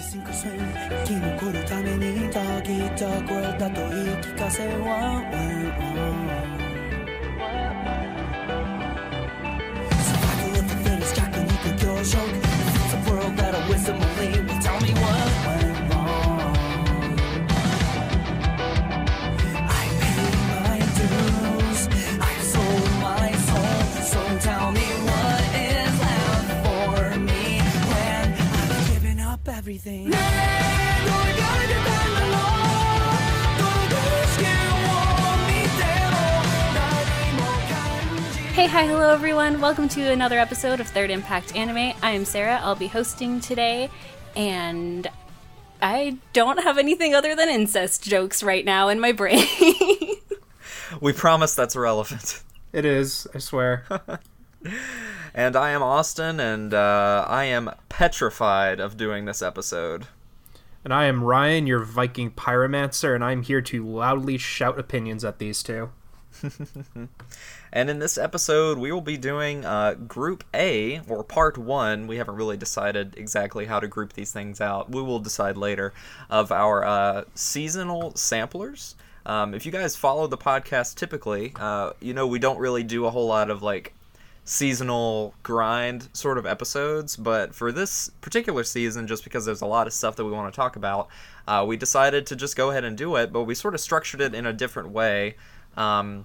生き残るためにダーギーだルと言い聞かせは everything. Hey, hi, hello everyone. Welcome to another episode of Third Impact Anime. I am Sarah. I'll be hosting today, and I don't have anything other than incest jokes right now in my brain. we promise that's relevant. It is, I swear. And I am Austin, and uh, I am petrified of doing this episode. and I am Ryan, your Viking pyromancer, and I'm here to loudly shout opinions at these two. And in this episode, we will be doing uh, Group A, or Part 1. We haven't really decided exactly how to group these things out. We will decide later, of our uh, seasonal samplers. Um, if you guys follow the podcast typically, uh, you know we don't really do a whole lot of like seasonal grind sort of episodes, but for this particular season, just because there's a lot of stuff that we want to talk about, uh, we decided to just go ahead and do it, but we sort of structured it in a different way. Um,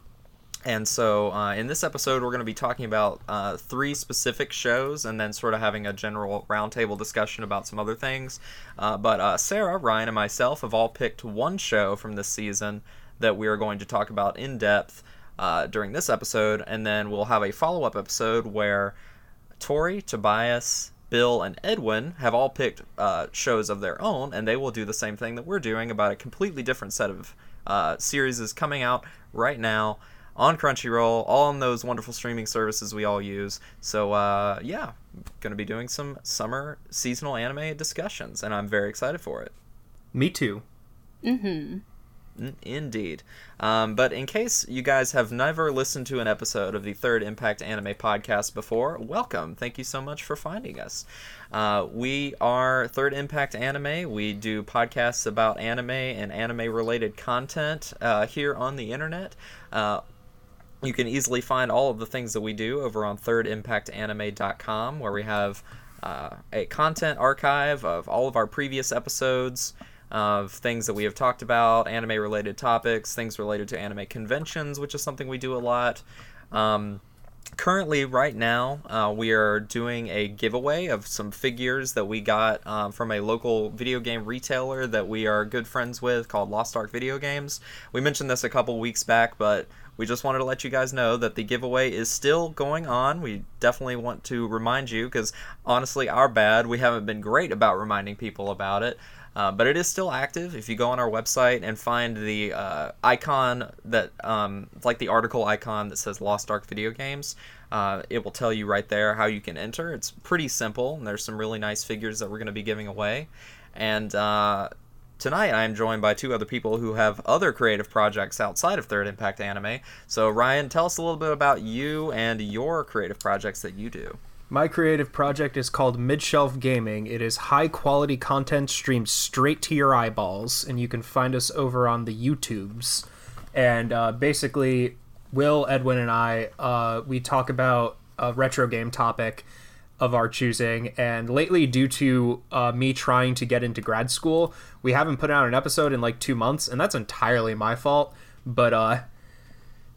and so, uh, in this episode, we're going to be talking about uh, three specific shows and then sort of having a general roundtable discussion about some other things. Uh, but uh, Sarah, Ryan, and myself have all picked one show from this season that we are going to talk about in depth uh, during this episode. And then we'll have a follow up episode where Tori, Tobias, Bill, and Edwin have all picked uh, shows of their own, and they will do the same thing that we're doing about a completely different set of uh, series is coming out right now on Crunchyroll, all on those wonderful streaming services we all use. So, uh, yeah, going to be doing some summer seasonal anime discussions, and I'm very excited for it. Me too. N- Indeed. Um, but in case you guys have never listened to an episode of the Third Impact Anime Podcast before, welcome. Thank you so much for finding us. Uh, we are Third Impact Anime. We do podcasts about anime and anime related content uh, here on the internet. Uh, you can easily find all of the things that we do over on thirdimpactanime.com, where we have uh, a content archive of all of our previous episodes of things that we have talked about, anime related topics, things related to anime conventions, which is something we do a lot. Um, currently, right now, uh, we are doing a giveaway of some figures that we got um, from a local video game retailer that we are good friends with called Lost Ark Video Games. We mentioned this a couple weeks back, but we just wanted to let you guys know that the giveaway is still going on. We definitely want to remind you because honestly, our bad. We haven't been great about reminding people about it. Uh, but it is still active. If you go on our website and find the uh, icon that, um, like the article icon that says Lost Ark Video Games, uh, it will tell you right there how you can enter. It's pretty simple, and there's some really nice figures that we're going to be giving away. And uh, tonight I am joined by two other people who have other creative projects outside of Third Impact Anime. So, Ryan, tell us a little bit about you and your creative projects that you do. My creative project is called Midshelf Gaming. It is high quality content streamed straight to your eyeballs, and you can find us over on the YouTubes. And uh, basically, Will, Edwin, and I, uh, we talk about a retro game topic of our choosing. And lately, due to uh, me trying to get into grad school, we haven't put out an episode in like two months, and that's entirely my fault. But uh,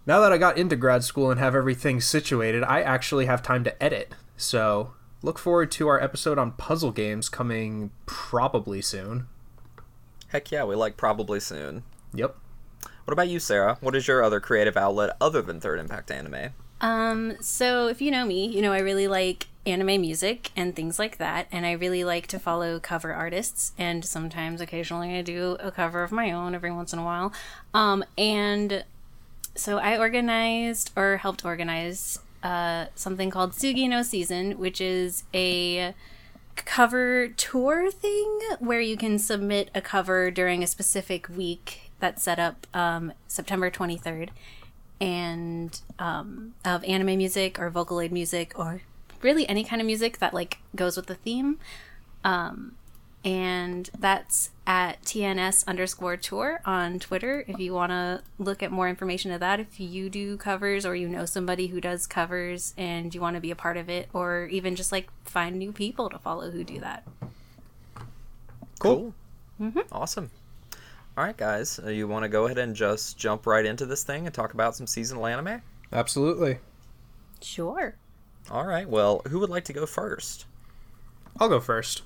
now that I got into grad school and have everything situated, I actually have time to edit. So look forward to our episode on puzzle games coming probably soon. Heck yeah, we like probably soon. Yep. What about you, Sarah? What is your other creative outlet other than Third Impact Anime? um, so if you know me, you know I really like anime music and things like that, and I really like to follow cover artists, and sometimes, occasionally, I do a cover of my own every once in a while. Um, and so I organized or helped organize uh, something called Sugi no Season, which is a cover tour thing where you can submit a cover during a specific week that's set up um, September 23rd and um, of anime music or Vocaloid music or really any kind of music that like goes with the theme. Um, and that's at TNS underscore tour on Twitter. If you want to look at more information of that, if you do covers or you know somebody who does covers and you want to be a part of it, or even just like find new people to follow who do that. Cool. mm-hmm Awesome. All right, guys, uh, you want to go ahead and just jump right into this thing and talk about some seasonal anime? Absolutely. Sure. All right. Well, who would like to go first? I'll go first.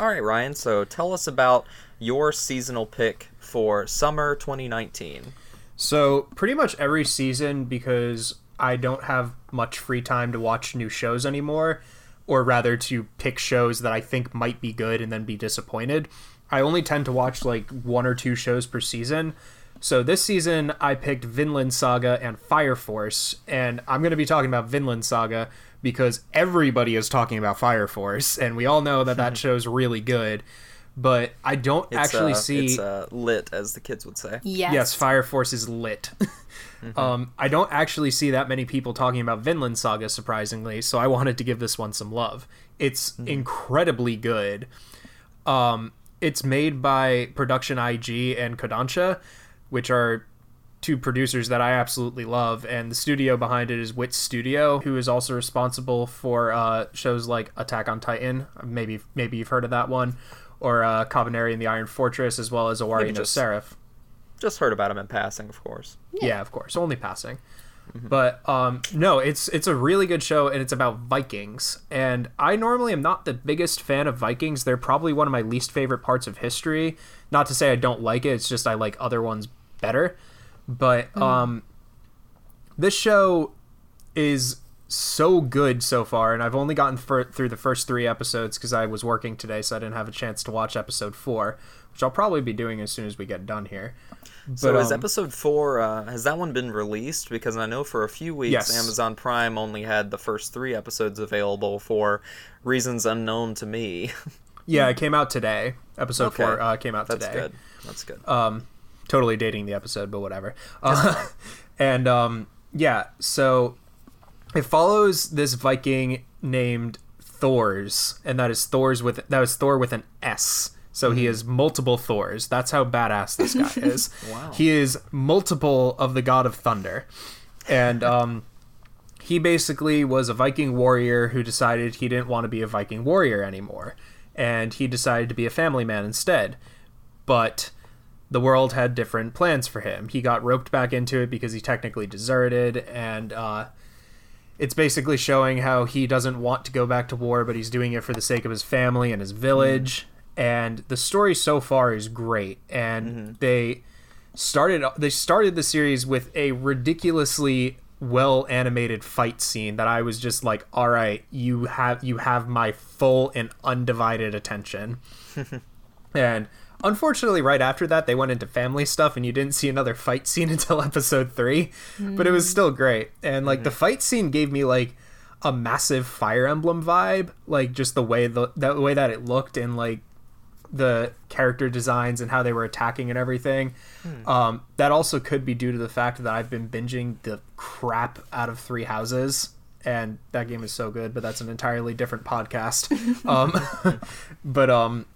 All right, Ryan. So tell us about your seasonal pick for summer 2019. So, pretty much every season, because I don't have much free time to watch new shows anymore, or rather to pick shows that I think might be good and then be disappointed, I only tend to watch like one or two shows per season. So, this season, I picked Vinland Saga and Fire Force, and I'm going to be talking about Vinland Saga because everybody is talking about Fire Force, and we all know that that show's really good. But I don't It's, actually uh, see it's uh, lit, as the kids would say. Yes. Yes, Fire Force is lit. um, I don't actually see that many people talking about Vinland Saga, surprisingly, so I wanted to give this one some love. It's incredibly good. Um, it's made by Production IG and Kodansha, which are two producers that I absolutely love, and the studio behind it is Wit Studio, who is also responsible for uh, shows like Attack on Titan. Maybe maybe you've heard of that one, or uh, Kabaneri and the Iron Fortress, as well as Owari no just- Seraph. Just heard about him in passing, of course. Yeah. of course, only passing. But um, no, it's it's a really good show, and it's about Vikings. And I normally am not the biggest fan of Vikings. They're probably one of my least favorite parts of history. Not to say I don't like it; it's just I like other ones better. But um, this show is so good so far, and I've only gotten fir- through the first three episodes because I was working today, so I didn't have a chance to watch episode four, which I'll probably be doing as soon as we get done here. So But, is um, episode four? Uh, has that one been released? Because I know for a few weeks Yes. Amazon Prime only had the first three episodes available for reasons unknown to me. Yeah, it came out today. Episode Okay. four uh, came out That's today. That's good. That's good. Um, totally dating the episode, but whatever. Uh, and um, yeah, so it follows this Viking named Thor's, and that is Thor's with that was Thor with an S. So he is multiple Thors. That's how badass this guy is. Wow. He is multiple of the god of thunder, and um, he basically was a Viking warrior who decided he didn't want to be a Viking warrior anymore, and he decided to be a family man instead. But the world had different plans for him. He got roped back into it because he technically deserted, and uh, it's basically showing how he doesn't want to go back to war, but he's doing it for the sake of his family and his village. And the story so far is great, and they started they started the series with a ridiculously well animated fight scene that I was just like, all right, you have you have my full and undivided attention. and unfortunately, right after that, they went into family stuff, and you didn't see another fight scene until episode three. But it was still great, and like the fight scene gave me like a massive Fire Emblem vibe, like just the way the that way that it looked and like the character designs and how they were attacking and everything. Um, that also could be due to the fact that I've been binging the crap out of Three Houses, and that game is so good. But that's an entirely different podcast. um, but um,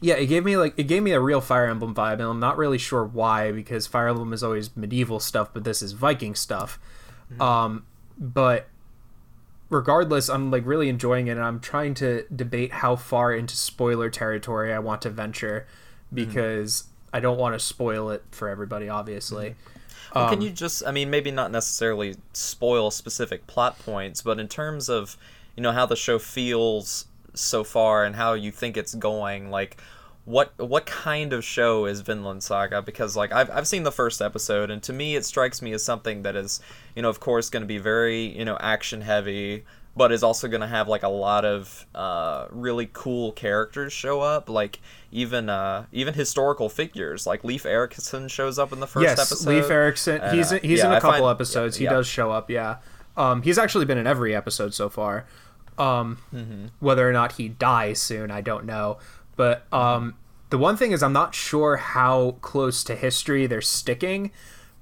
yeah, it gave me like it gave me a real Fire Emblem vibe, and I'm not really sure why because Fire Emblem is always medieval stuff, but this is Viking stuff. Um, but regardless, I'm like really enjoying it, and I'm trying to debate how far into spoiler territory I want to venture because I don't want to spoil it for everybody, obviously. Well, Um, can you just, I mean, maybe not necessarily spoil specific plot points, but in terms of, you know, how the show feels so far and how you think it's going, like, what what kind of show is Vinland Saga? Because like I've I've seen the first episode, and to me it strikes me as something that is, you know, of course, going to be very you know action heavy, but is also going to have like a lot of uh, really cool characters show up, like even uh, even historical figures, like Leif Erikson shows up in the first yes, episode. Leif Erikson. And, He's uh, he's yeah, in a couple find- episodes. yeah, he does show up. Yeah, um, he's actually been in every episode so far. Um, Whether or not he dies soon, I don't know. But um, the one thing is, I'm not sure how close to history they're sticking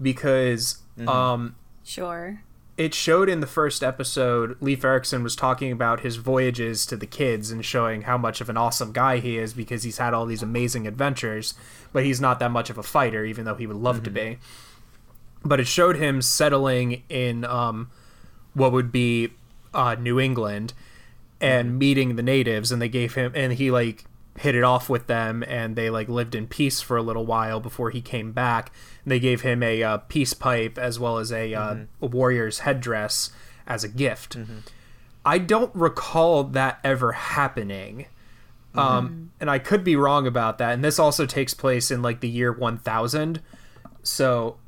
because um, Sure. it showed in the first episode, Leif Erikson was talking about his voyages to the kids and showing how much of an awesome guy he is because he's had all these amazing adventures, but he's not that much of a fighter, even though he would love to be. But it showed him settling in um, what would be uh, New England and meeting the natives, and they gave him, and he like hit it off with them, and they like lived in peace for a little while before he came back. And they gave him a uh, peace pipe as well as a, uh, a warrior's headdress as a gift. I don't recall that ever happening. Um, and I could be wrong about that. And this also takes place in like the year 1000. So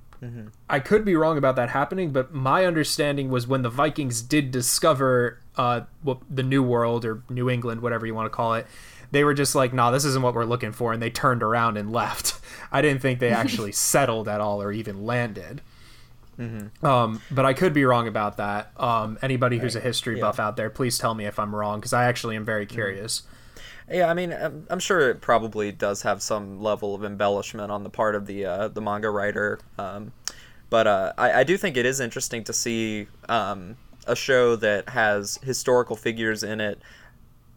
I could be wrong about that happening, but my understanding was when the Vikings did discover uh, what, the New World or New England, whatever you want to call it, they were just like, nah, this isn't what we're looking for. And they turned around and left. I didn't think they actually settled at all or even landed. Um, but I could be wrong about that. Um, anybody who's a history buff out there, please tell me if I'm wrong because I actually am very curious. Yeah, I mean, I'm, I'm sure it probably does have some level of embellishment on the part of the uh, the manga writer, um, but uh, I, I do think it is interesting to see um, a show that has historical figures in it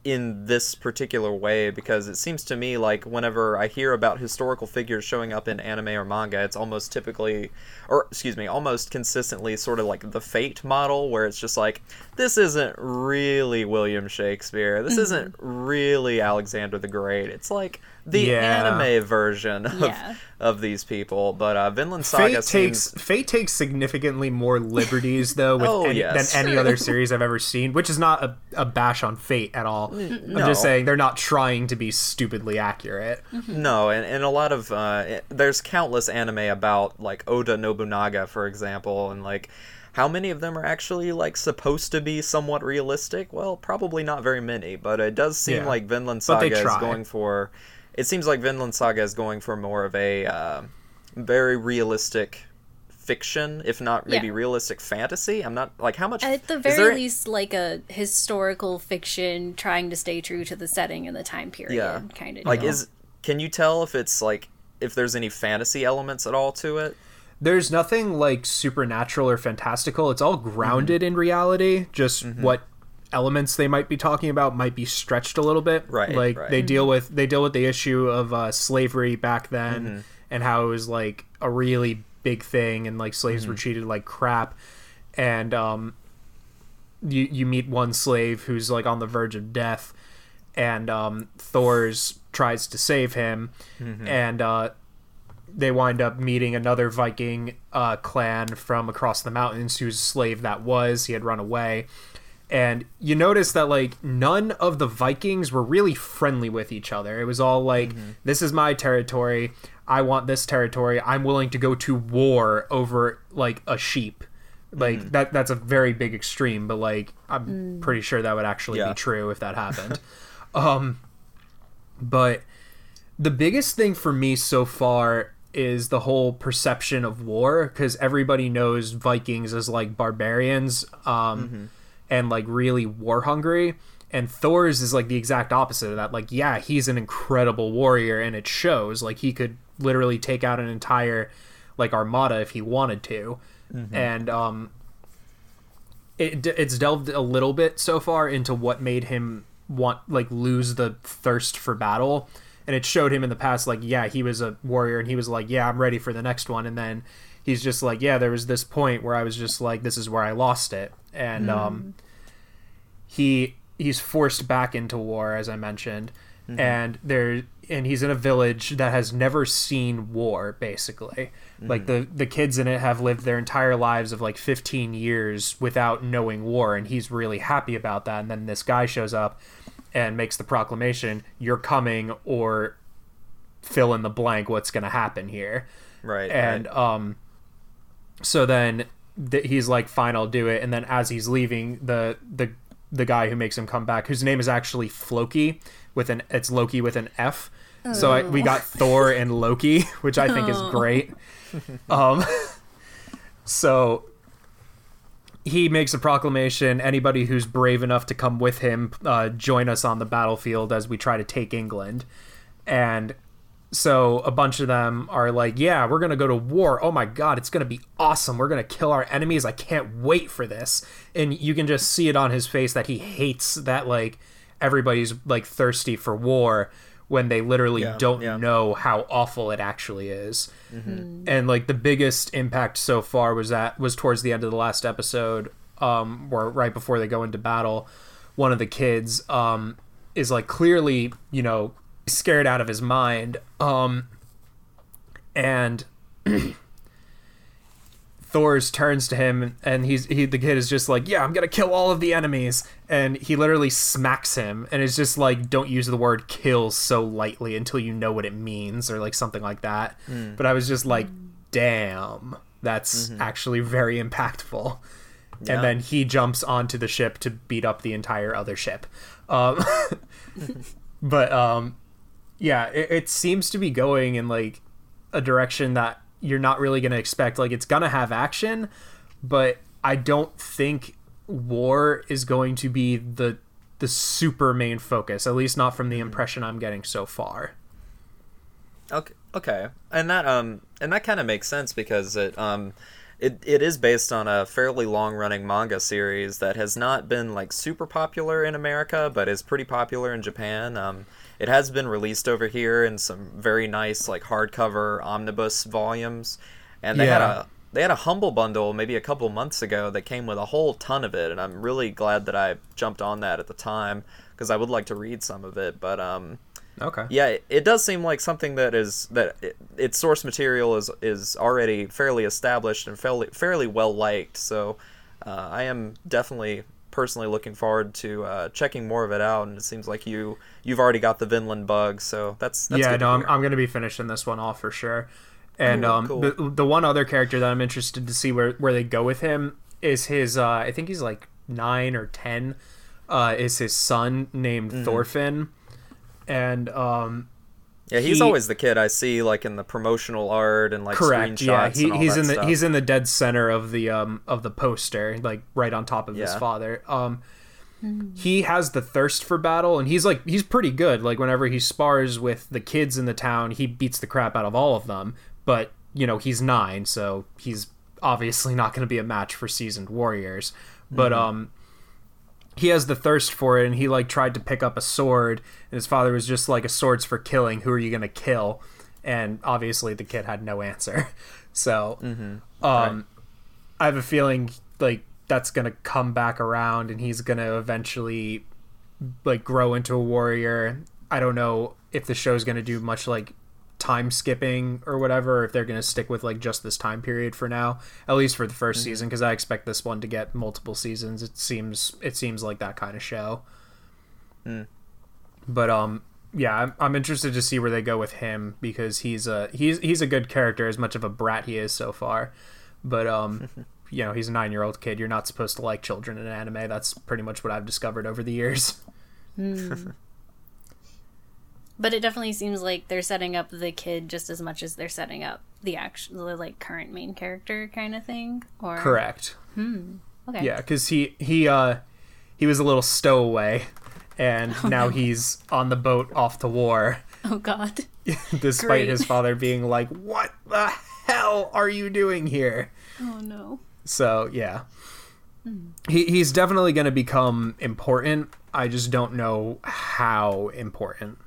in this particular way because it seems to me like whenever I hear about historical figures showing up in anime or manga, it's almost typically, or excuse me, almost consistently sort of like the Fate model, where it's just like, this isn't really William Shakespeare, this mm-hmm. isn't really Alexander the Great. It's like the Yeah. anime version of, Yeah. of these people. But uh, Vinland Saga Fate seems takes Fate takes significantly more liberties though with Oh, any, yes. than any other series I've ever seen, which is not a, a bash on Fate at all. I'm just saying they're not trying to be stupidly accurate. No, and, and a lot of uh, it- there's countless anime about like Oda Nobunaga, for example, and like how many of them are actually like supposed to be somewhat realistic? Well, probably not very many, but it does seem Yeah. like Vinland Saga is going for. It seems like Vinland Saga is going for more of a uh, very realistic fiction, if not maybe Yeah. realistic fantasy. I'm not like how much. At the very there- least, like a historical fiction trying to stay true to the setting and the time period, yeah, kind of. like is can you tell if it's like if there's any fantasy elements at all to it? There's nothing like supernatural or fantastical. It's all Mm-hmm. grounded in reality. Just what elements they might be talking about might be stretched a little bit. Right, Like right. they deal with they deal with the issue of uh, slavery back then Mm-hmm. and how it was like a really big thing and like slaves Mm-hmm. were treated like crap. And um, you you meet one slave who's like on the verge of death, and um, Thor's tries to save him, Mm-hmm. and uh, they wind up meeting another Viking uh, clan from across the mountains whose slave that was. He had run away. And you notice that, like, none of the Vikings were really friendly with each other. It was all like, this is my territory. I want this territory. I'm willing to go to war over, like, a sheep. Like, that that's a very big extreme, but, like, I'm pretty sure that would actually Yeah. be true if that happened. um, but the biggest thing for me so far is the whole perception of war because everybody knows Vikings as like barbarians um, and like really war hungry. And Thor's is like the exact opposite of that. Like, yeah, he's an incredible warrior and it shows. Like, he could literally take out an entire like armada if he wanted to. And um, it, it's delved a little bit so far into what made him want like lose the thirst for battle and it showed him in the past like yeah he was a warrior and he was like yeah i'm ready for the next one and then he's just like yeah there was this point where i was just like this is where i lost it and um he he's forced back into war as i mentioned. And there and he's in a village that has never seen war basically. Like the the kids in it have lived their entire lives of like 15 years without knowing war and he's really happy about that. And then this guy shows up and makes the proclamation you're coming or fill in the blank what's going to happen here. Right. and right. um so then th- he's like fine i'll do it. And then as he's leaving the the the guy who makes him come back whose name is actually floki with an it's loki with an f. So I, we got thor and loki which i think is great. Um so he makes a proclamation. Anybody who's brave enough to come with him uh, join us on the battlefield as we try to take england. And so a bunch of them are like, "Yeah, we're gonna go to war. Oh my god, it's gonna be awesome. We're gonna kill our enemies. I can't wait for this." And you can just see it on his face that he hates that like everybody's like thirsty for war when they literally Yeah, don't yeah. know how awful it actually is. And like the biggest impact so far was that was towards the end of the last episode, um, where right before they go into battle, one of the kids um is like clearly, you know, scared out of his mind. Um and Thor's turns to him and he's he the kid is just like, "Yeah, I'm going to kill all of the enemies." And he literally smacks him and is just like, "Don't use the word kill so lightly until you know what it means" or like something like that. But I was just like, "Damn, that's actually very impactful." Yeah. And then he jumps onto the ship to beat up the entire other ship. Um but um yeah, it, it seems to be going in like a direction that you're not really going to expect. Like it's going to have action, but I don't think war is going to be the the super main focus. At least not from the impression I'm getting so far. Okay, okay, and that um and that kind of makes sense because it um it, it is based on a fairly long running manga series that has not been like super popular in America, but is pretty popular in Japan. Um, it has been released over here in some very nice like hardcover omnibus volumes, and they had a they had a humble bundle maybe a couple months ago that came with a whole ton of it, and I'm really glad that I jumped on that at the time because I would like to read some of it, but um. Okay. Yeah, it, it does seem like something that is that it, its source material is is already fairly established and fairly fairly well liked. So uh, I am definitely personally looking forward to uh, checking more of it out. And it seems like you you've already got the Vinland bug, so that's, that's yeah, no, I'm. I'm going to be finishing this one off for sure. And Cool, um, cool. the the one other character that I'm interested to see where where they go with him is his. Uh, I think he's like nine or ten. Uh, is his son named Mm-hmm. Thorfinn, and um, yeah, he's he- always the kid I see like in the promotional art and like correct. screenshots. Yeah, he, and all he's that in the stuff. he's in the dead center of the um of the poster, like right on top of his father. Um, he has the thirst for battle, and he's like he's pretty good. Like whenever he spars with the kids in the town, he beats the crap out of all of them. But you know he's nine, so he's obviously not going to be a match for seasoned warriors. But um, he has the thirst for it, and he like tried to pick up a sword, and his father was just like, "A sword's for killing. Who are you going to kill?" And obviously, the kid had no answer. So, um, I have a feeling like that's gonna come back around, and he's gonna eventually like grow into a warrior. I don't know if the show's gonna do much like time skipping or whatever, if they're gonna stick with like just this time period for now, at least for the 1st season, because I expect this one to get multiple seasons. It seems it seems like that kind of show. But um, yeah, I'm, I'm interested to see where they go with him because he's a he's he's a good character as much of a brat he is so far. But um, you know, he's a nine year old kid. You're not supposed to like children in anime. That's pretty much what I've discovered over the years. But it definitely seems like they're setting up the kid just as much as they're setting up the actual like current main character kind of thing. Or Correct. Okay. Yeah, because he he uh he was a little stowaway, and now he's on the boat off to war, Oh God. despite Great. his father being like, "What the hell are you doing here?" Oh no. So yeah, he he's definitely going to become important. I just don't know how important.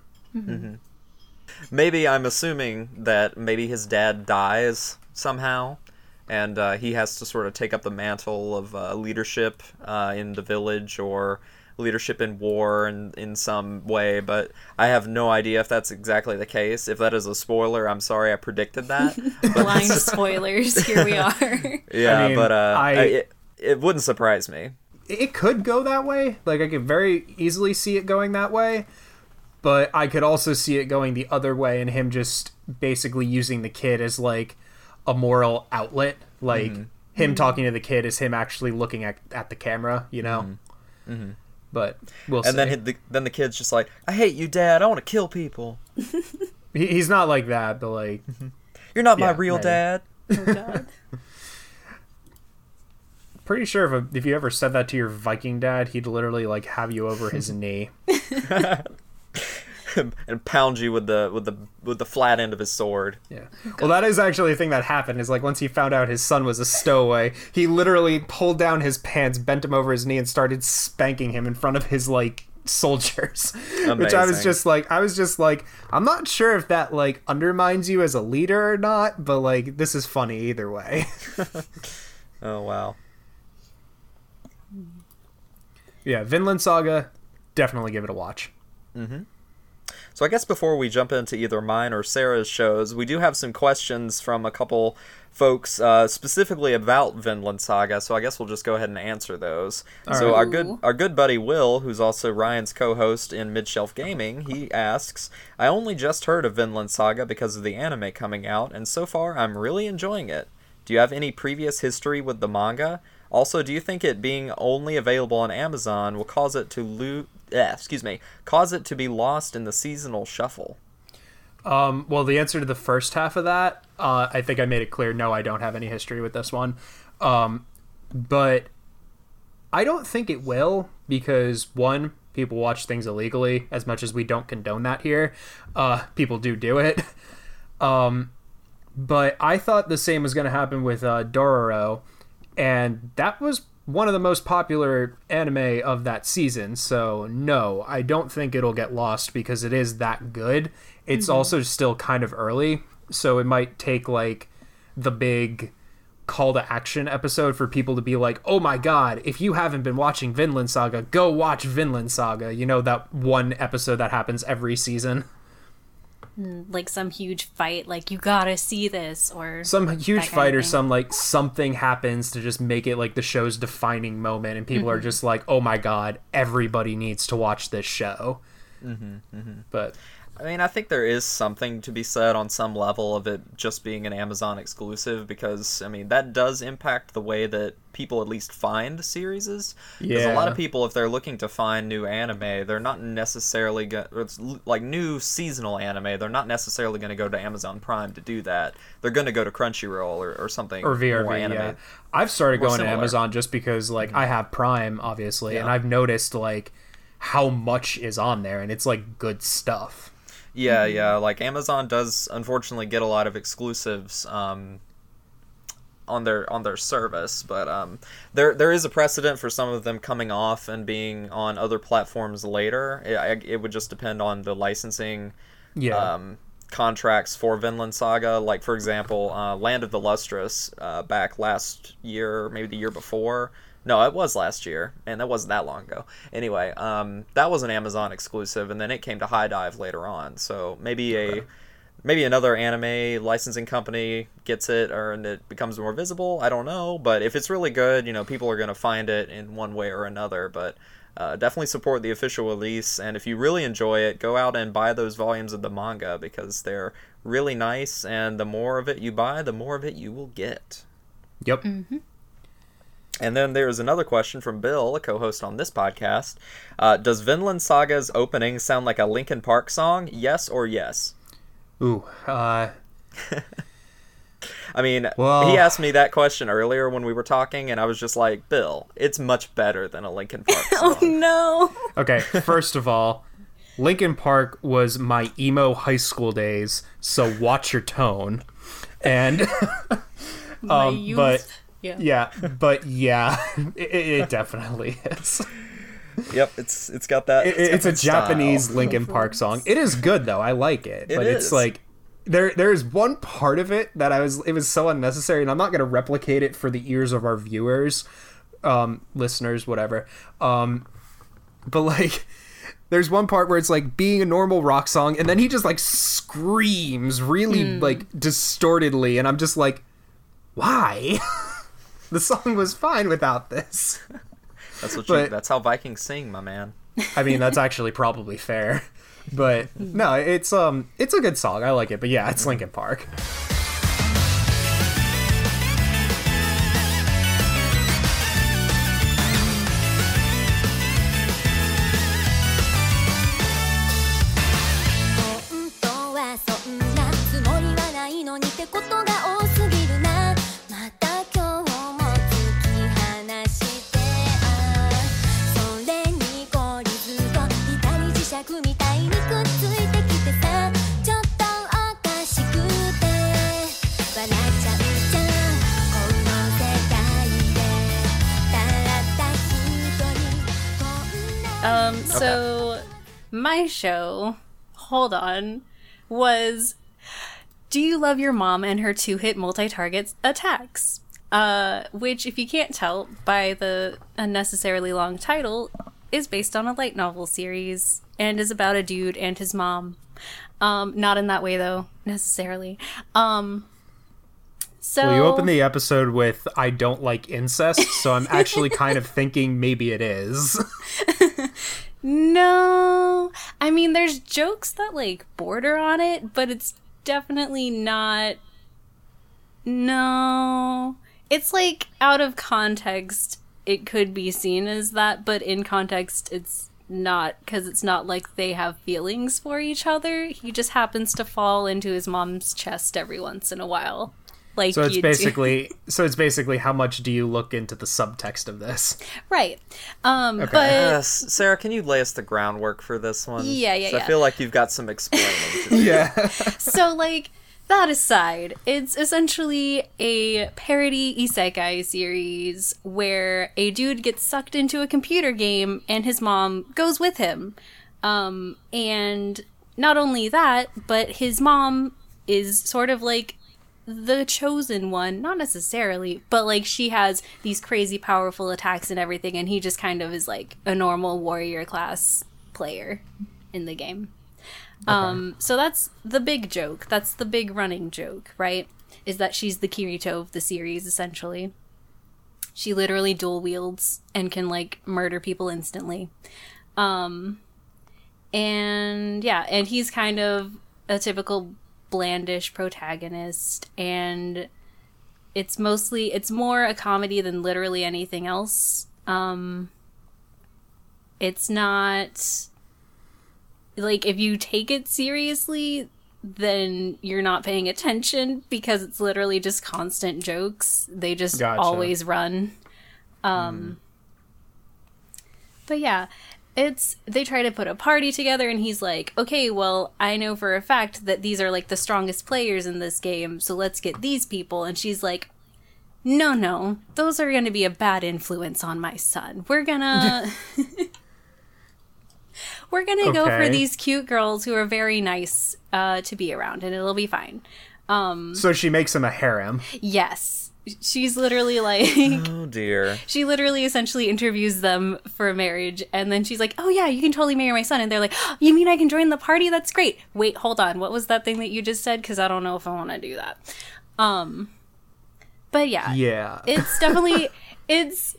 Maybe I'm assuming that maybe his dad dies somehow, and uh, he has to sort of take up the mantle of uh, leadership uh, in the village or leadership in war in, in some way. But I have no idea if that's exactly the case. If that is a spoiler, I'm sorry I predicted that. Blind spoilers. Here we are. yeah, mean, but uh, I- I, it, it wouldn't surprise me. It could go that way. Like I could very easily see it going that way. But I could also see it going the other way and him just basically using the kid as like a moral outlet. Like mm-hmm. him mm-hmm. talking to the kid is him actually looking at, at the camera, you know? Mm-hmm. But we'll see. And then the, then the kid's just like, "I hate you, Dad. I want to kill people. He- he's not like that, but like You're not my Yeah, real maybe. dad." Oh pretty sure if a, if you ever said that to your Viking dad, he'd literally like have you over his knee. and pound you with the with the with the flat end of his sword. Yeah. Well, that is actually a thing that happened. Is like once he found out his son was a stowaway, he literally pulled down his pants, bent him over his knee, and started spanking him in front of his like soldiers. Which I was just like, I was just like, I'm not sure if that like undermines you as a leader or not, but like this is funny either way. Oh wow. yeah, Vinland Saga, definitely give it a watch. Mm-hmm. So I guess before we jump into either mine or Sarah's shows, we do have some questions from a couple folks uh, specifically about Vinland Saga. So I guess we'll just go ahead and answer those. so right. our good our good buddy Will, who's also Ryan's co-host in Midshelf Gaming, he asks, "I only just heard of Vinland Saga because of the anime coming out, and so far I'm really enjoying it. Do you have any previous history with the manga?" Also, do you think it being only available on Amazon will cause it to lose? Eh, excuse me, cause it to be lost in the seasonal shuffle? Um, well, the answer to the first half of that, uh, I think I made it clear. No, I don't have any history with this one. Um, but I don't think it will because one, people watch things illegally. As much as we don't condone that here, uh, people do do it. Um, but I thought the same was going to happen with uh, Dororo, and that was one of the most popular anime of that season. So no, I don't think it'll get lost because it is that good. It's mm-hmm. also still kind of early, so it might take like the big call to action episode for people to be like, "Oh my god, if you haven't been watching Vinland Saga, go watch Vinland Saga." You know that one episode that happens every season. like some huge fight, like you gotta see this, or some huge that kind of fight or thing. some like something happens to just make it like the show's defining moment and people are Mm-hmm. just like oh my god everybody needs to watch this show Mm-hmm, but I mean, I think there is something to be said on some level of it just being an Amazon exclusive because, I mean, that does impact the way that people at least find series. Because a lot of people, if they're looking to find new anime, they're not necessarily going it's like new seasonal anime, they're not necessarily going to go to Amazon Prime to do that. They're going to go to Crunchyroll or, or something. or VRV anime. yeah I've started going to similar. Mm-hmm. Amazon just because like I have Prime obviously and I've noticed like how much is on there and it's like good stuff Yeah, yeah. Like Amazon does unfortunately get a lot of exclusives um, on their on their service, but um, there there is a precedent for some of them coming off and being on other platforms later. It, I- it would just depend on the licensing yeah um, contracts for Vinland Saga. Like for example, uh, Land of the Lustrous uh, back last year, maybe the year before. No, it was last year, and that wasn't that long ago. Anyway, um, that was an Amazon exclusive, and then it came to HIDIVE later on. So maybe a maybe another anime licensing company gets it, or and it becomes more visible. I don't know, but if it's really good, you know, people are gonna find it in one way or another. But uh, definitely support the official release, and if you really enjoy it, go out and buy those volumes of the manga because they're really nice, and the more of it you buy, the more of it you will get. yep And then there's another question from Bill, a co-host on this podcast. Uh, does Vinland Saga's opening sound like a Linkin Park song? Yes or yes? ooh uh I mean, Well- he asked me that question earlier when we were talking, and I was just like, Bill, it's much better than a Linkin Park song. Oh no! okay first of all Linkin Park was my emo high school days so watch your tone and My Um, youth. but- yeah. Yeah, but yeah, it, it definitely is. yep, it's it's got that. It, it's got it's a style. Japanese Linkin Park song. It is good though. I like it, It but it's is. like there there is one part of it that I was it was so unnecessary, and I'm not going to replicate it for the ears of our viewers, um, listeners, whatever. Um, but like. There's one part where it's like being a normal rock song, and then he just like screams really like distortedly, and I'm just like, why? The song was fine without this. That's what you, that's how Vikings sing, my man. I mean, that's actually probably fair. But no, it's um it's a good song. I like it. But yeah, it's Linkin Park. My show, hold on, was Do You Love Your Mom and Her Two Hit Multi Target Attacks? Uh, which, if you can't tell by the unnecessarily long title, is based on a light novel series and is about a dude and his mom. Um, not in that way though, necessarily. Um, so Well, you open the episode with "I don't like incest," so I'm actually kind of thinking maybe it is. No. I mean, there's jokes that like border on it, but it's definitely not. No. It's like out of context, it could be seen as that, but in context, it's not because it's not like they have feelings for each other. He just happens to fall into his mom's chest every once in a while. Like So it's you do. basically so it's basically how much do you look into the subtext of this? right. Um, but Yes, Sarah, can you lay us the groundwork for this one? Yeah, yeah, 'Cause I yeah. feel like you've got some explaining to do. Yeah. so like that aside, it's essentially a parody isekai series where a dude gets sucked into a computer game and his mom goes with him. Um, and not only that, but his mom is sort of like the chosen one, not necessarily, but like she has these crazy powerful attacks and everything, and he just kind of is like a normal warrior class player in the game. Um, so that's the big joke. That's the big running joke, right? Is that she's the Kirito of the series, essentially. She literally dual wields and can like murder people instantly. Um, and yeah, and he's kind of a typical blandish protagonist, and it's mostly it's more a comedy than literally anything else. Um, it's not like if you take it seriously then you're not paying attention because it's literally just constant jokes they just Gotcha. always run um but yeah it's they try to put a party together and he's like okay well i know for a fact that these are like the strongest players in this game so let's get these people. And she's like no no those are going to be a bad influence on my son. We're gonna we're gonna go for these cute girls who are very nice uh, to be around and it'll be fine. So she makes him a harem. yes she's literally like Oh dear. she literally essentially interviews them for marriage and then she's like oh yeah you can totally marry my son and they're like "Oh, you mean i can join the party? That's great. Wait hold on. What was that thing that you just said? Because i don't know if i want to do that. Um but yeah. Yeah. it's definitely it's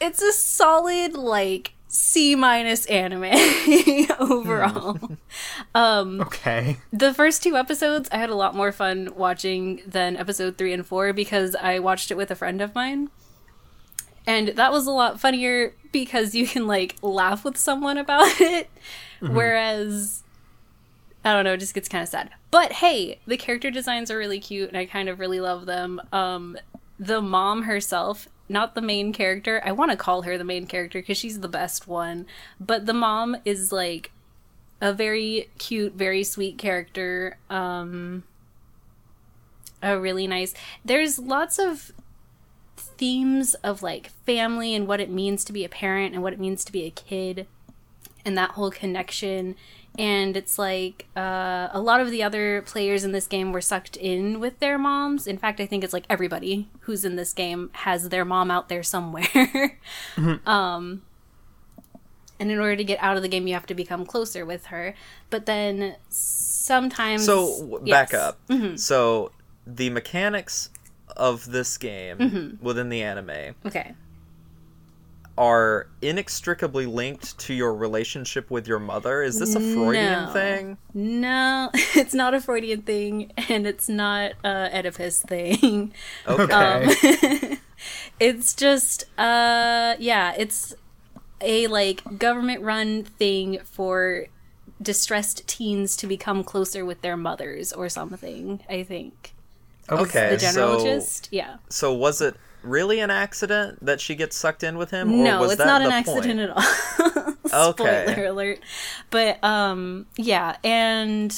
it's a solid like C minus anime overall. um, okay. the first two episodes I had a lot more fun watching than episode 3 and 4 because I watched it with a friend of mine. And that was a lot funnier because you can like laugh with someone about it whereas I don't know, it just gets kind of sad. But hey, the character designs are really cute and I kind of really love them. Um the mom herself, not the main character. I want to call her the main character because she's the best one. But the mom is like a very cute, very sweet character. Um, a really nice. There's lots of themes of like family and what it means to be a parent and what it means to be a kid and that whole connection and it's like uh, a lot of the other players in this game were sucked in with their moms. In fact i think it's like everybody who's in this game has their mom out there somewhere. Um and in order to get out of the game you have to become closer with her. But then sometimes So w- Yes. back up. So the mechanics of this game within the anime okay are inextricably linked to your relationship with your mother. Is this a Freudian No. thing? no it's not a freudian thing and it's not a oedipus thing Okay. Okay. it's just uh yeah it's a like government run thing for distressed teens to become closer with their mothers or something i think okay. the general so, gist yeah so was it really an accident that she gets sucked in with him? or no was it's that not an accident point? at all Okay. spoiler alert but um yeah and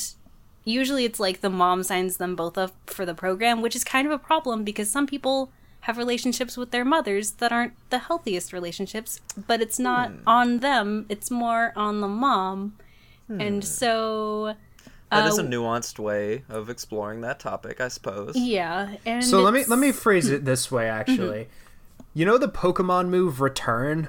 usually it's like the mom signs them both up for the program which is kind of a problem because some people have relationships with their mothers that aren't the healthiest relationships, but it's not on them, it's more on the mom. And so That is a uh, nuanced way of exploring that topic, I suppose. yeah, and So let me let me phrase it this way. Actually, you know the Pokemon move Return.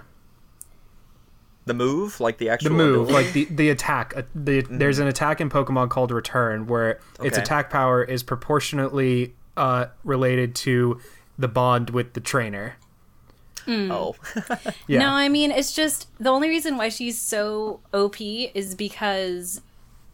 The move, like the actual the move ability? like the the attack uh, the there's an attack in pokemon called return where its attack power is proportionately uh related to the bond with the trainer oh, yeah No, I mean it's just the only reason why she's so OP is because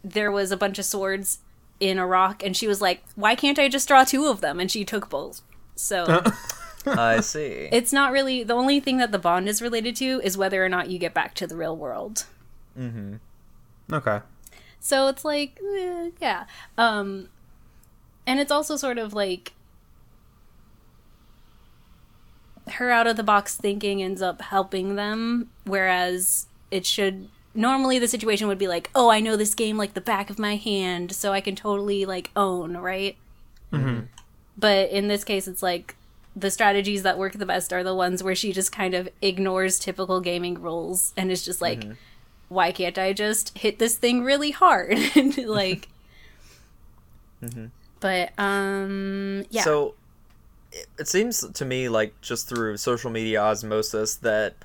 there was a bunch of swords in a rock, and she was like, "Why can't I just draw two of them?" And she took both. So I see. it's not really the only thing that the bond is related to is whether or not you get back to the real world. Hmm. Okay So it's like, eh, yeah. Um, and it's also sort of like her out of the box thinking ends up helping them, whereas it should normally the situation would be like, oh, I know this game like the back of my hand, so I can totally like own, right? Mm-hmm. But in this case, it's like the strategies that work the best are the ones where she just kind of ignores typical gaming rules and is just like, mm-hmm. why can't I just hit this thing really hard? And, like, mm-hmm. but um, yeah. So it seems to me like just through social media osmosis that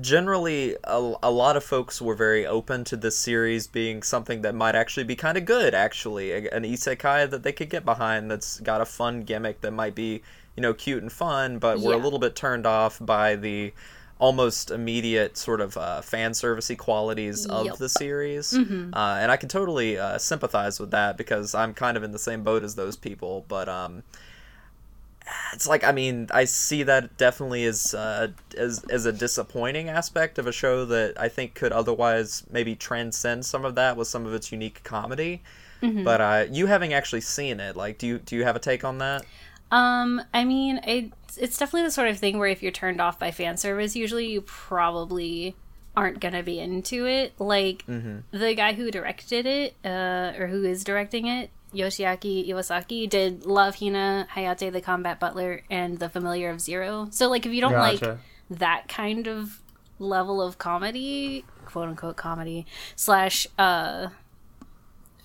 generally a, a lot of folks were very open to this series being something that might actually be kind of good actually. A- an isekai that they could get behind that's got a fun gimmick that might be you know cute and fun but we're a little bit turned off by the almost immediate sort of uh, fan servicey qualities of Yep. the series. Uh, and i can totally uh, sympathize with that because i'm kind of in the same boat as those people but um it's like I mean I see that definitely as uh, as as a disappointing aspect of a show that I think could otherwise maybe transcend some of that with some of its unique comedy. But uh, you having actually seen it, like, do you do you have a take on that? Um, I mean, it, it's definitely the sort of thing where if you're turned off by fan service, usually you probably aren't gonna be into it. Like the guy who directed it, uh, or who is directing it, Yoshiaki Iwasaki, did Love Hina, Hayate the Combat Butler, and The Familiar of Zero. So like, if you don't like that kind of level of comedy, quote unquote comedy slash uh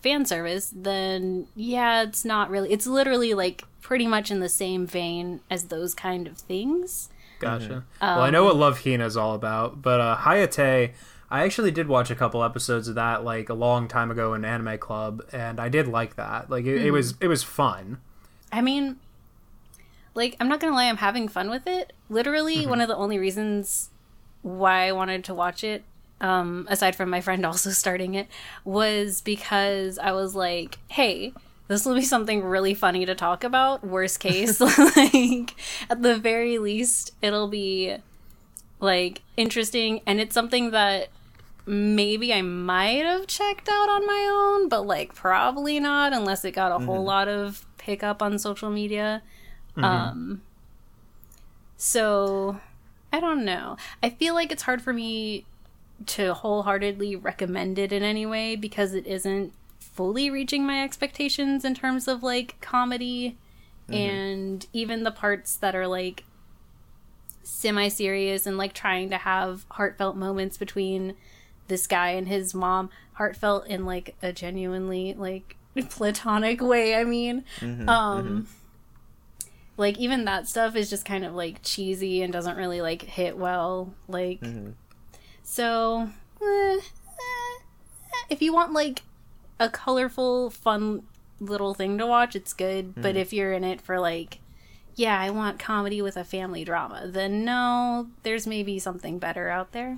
fan service, then yeah, it's not really. It's literally like pretty much in the same vein as those kind of things. Gotcha. well, I know what Love Hina is all about, but uh, Hayate, I actually did watch a couple episodes of that like a long time ago in Anime Club, and I did like that. Like it, it was it was fun. I mean, like, I'm not gonna lie, I'm having fun with it. Literally, one of the only reasons why I wanted to watch it, um, aside from my friend also starting it, was because I was like, hey, this will be something really funny to talk about. Worst case, like, at the very least, it'll be like interesting, and it's something that maybe I might have checked out on my own, but like probably not unless it got a whole mm-hmm. lot of pickup on social media. Mm-hmm. Um so I don't know. I feel like it's hard for me to wholeheartedly recommend it in any way because it isn't fully reaching my expectations in terms of like comedy mm-hmm. and even the parts that are like semi serious and like trying to have heartfelt moments between this guy and his mom heartfelt in like a genuinely like platonic way i mean. Um like even that stuff is just kind of like cheesy and doesn't really like hit well like so eh, eh, if you want like a colorful fun little thing to watch it's good but if you're in it for like yeah i want comedy with a family drama then no there's maybe something better out there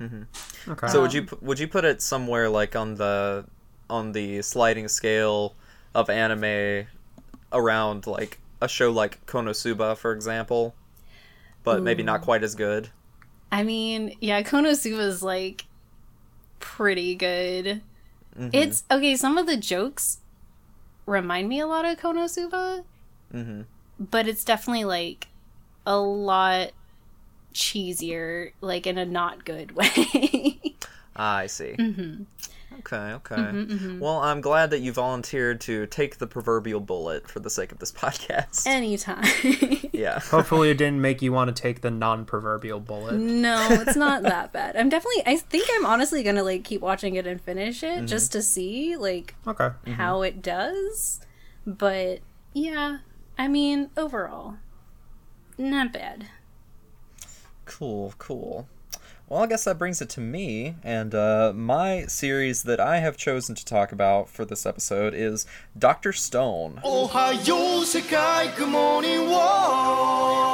Mm-hmm. Okay. So would you um, would you put it somewhere like on the on the sliding scale of anime around like a show like Konosuba, for example, but maybe not quite as good? I mean, yeah, Konosuba's like pretty good. Mm-hmm. It's okay. Some of the jokes remind me a lot of Konosuba, Mm-hmm. but it's definitely like a lot cheesier, like in a not good way. Ah, I see. Okay, okay. Mm-hmm, Well, I'm glad that you volunteered to take the proverbial bullet for the sake of this podcast. Anytime. yeah. Hopefully, it didn't make you want to take the non-proverbial bullet. no, it's not that bad. I'm definitely. I think I'm honestly gonna like keep watching it and finish it just to see like Okay. how it does. But yeah, I mean overall, not bad. Cool, cool. Well, I guess that brings it to me, and uh, my series that I have chosen to talk about for this episode is Dr. Stone. Good morning, world.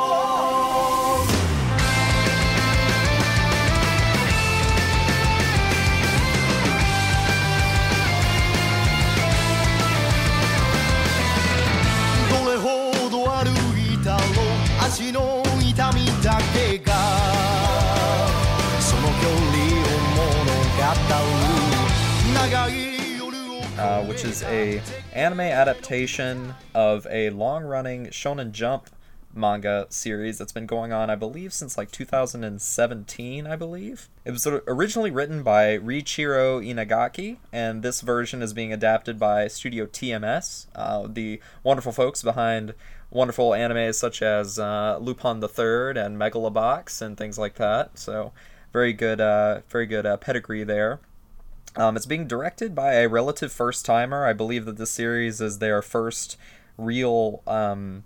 Uh, which is a anime adaptation of a long-running Shonen Jump manga series that's been going on, I believe, since like 2017. I believe it was originally written by Riichiro Inagaki, and this version is being adapted by Studio TMS, uh, the wonderful folks behind wonderful animes such as uh, Lupin the Third and Megalobox and things like that. So very good, uh, very good uh, pedigree there. Um, it's being directed by a relative first timer. I believe that this series is their first real um,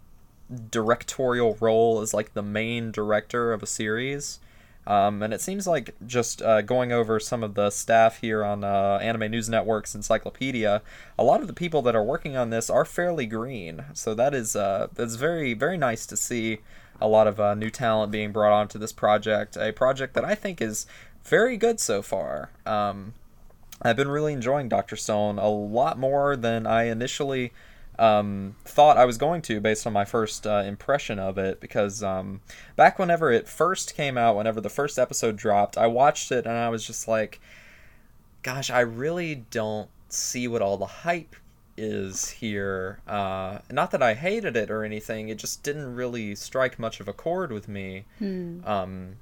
directorial role as like the main director of a series. Um, and it seems like just uh, going over some of the staff here on uh, Anime News Network's Encyclopedia, a lot of the people that are working on this are fairly green. So that is uh, that's very very nice to see a lot of uh, new talent being brought onto this project. A project that I think is very good so far. Um, I've been really enjoying Doctor Stone a lot more than I initially um, thought I was going to based on my first uh, impression of it. Because um, back whenever it first came out, whenever the first episode dropped, I watched it and I was just like, gosh, I really don't see what all the hype is here. Uh, not that I hated it or anything, it just didn't really strike much of a chord with me. Um,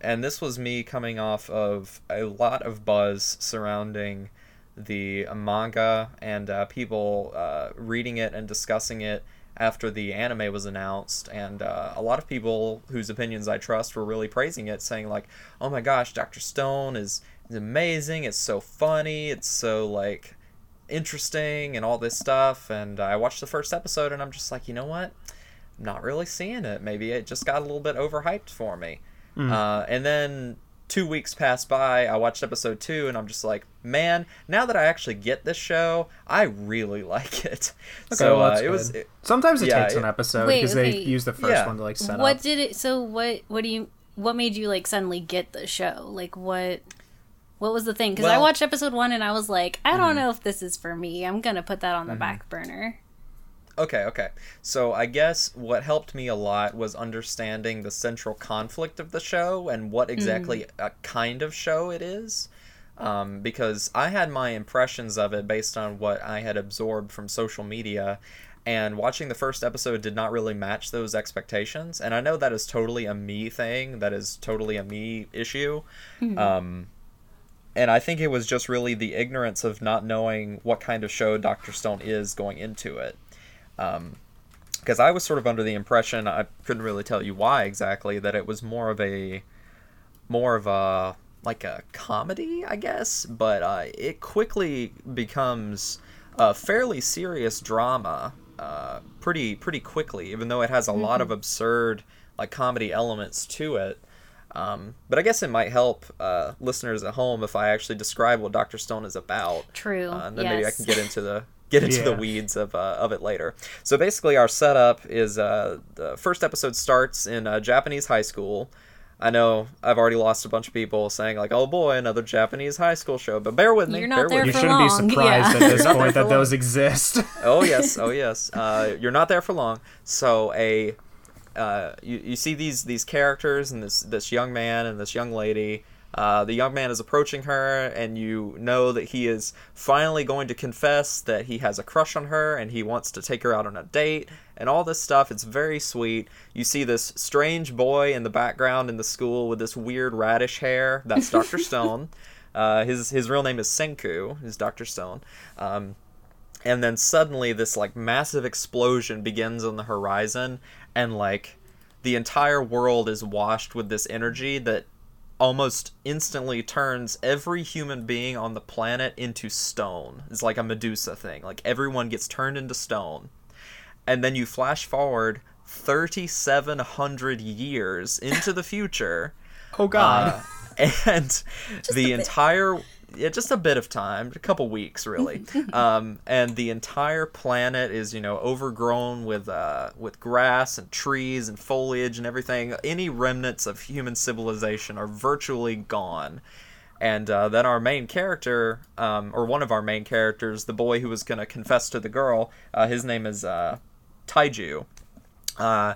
and this was me coming off of a lot of buzz surrounding the manga and uh, people uh, reading it and discussing it after the anime was announced. And uh, a lot of people whose opinions i trust were really praising it saying like oh my gosh dr stone is, is amazing. It's so funny. It's so like interesting and all this stuff. And i watched the first episode and i'm just like you know what? I'm not really seeing it. Maybe it just got a little bit overhyped for me uh, and then two weeks passed by. I watched episode two, and I'm just like, man, now that I actually get this show, I really like it. so well, uh, that's it was. good. Sometimes it yeah, takes an episode Wait, because they use the first Yeah. one to like set what up. did it? So what? What do you? What made you like suddenly get the show? Like what? What was the thing? Because I Well- Mm-hmm. watched episode one and I was like, I don't know if this is for me. I'm gonna put that on the back burner. Okay, okay. So I guess what helped me a lot was understanding the central conflict of the show and what exactly a kind of show it is. Um, because I had my impressions of it based on what I had absorbed from social media, and watching the first episode did not really match those expectations. And I know that is totally a me thing, that is totally a me issue. Um, and I think it was just really the ignorance of not knowing what kind of show Dr. Stone is going into it because I was sort of under the impression I couldn't really tell you why exactly that it was more of a more of a like a comedy, I guess, but uh, it quickly becomes a fairly serious drama uh, pretty pretty quickly, even though it has a lot of absurd like comedy elements to it. Um, but I guess it might help uh, listeners at home if I actually describe what Doctor Stone is about. True. Uh, and then maybe I can get into the get into the weeds of uh, of it later. So basically, our setup is uh, the first episode starts in a Japanese high school. I know I've already lost a bunch of people saying like, "Oh boy, another Japanese high school show," but bear with me. You're not bear there with You me. for shouldn't be surprised yeah. at this point for that those exist. oh yes, oh yes. Uh, you're not there for long. So a uh, you, you see these these characters and this this young man and this young lady. Uh, the young man is approaching her, and you know that he is finally going to confess that he has a crush on her and he wants to take her out on a date and all this stuff. It's very sweet. You see this strange boy in the background in the school with this weird radish hair. That's Dr. Stone. Uh, his his real name is Senku. Is Doctor Stone. Um, and then suddenly this like massive explosion begins on the horizon, and like the entire world is washed with this energy that almost instantly turns every human being on the planet into stone. It's like a Medusa thing. Like everyone gets turned into stone. And then you flash forward 3700 years into the future Oh God. uh, and the entire yeah, just a bit of time, a couple weeks really, um, and the entire planet is you know overgrown with uh, with grass and trees and foliage and everything. Any remnants of human civilization are virtually gone. And uh, then our main character, um, or one of our main characters, the boy who was going to confess to the girl, uh, his name is uh, Taiju. Uh,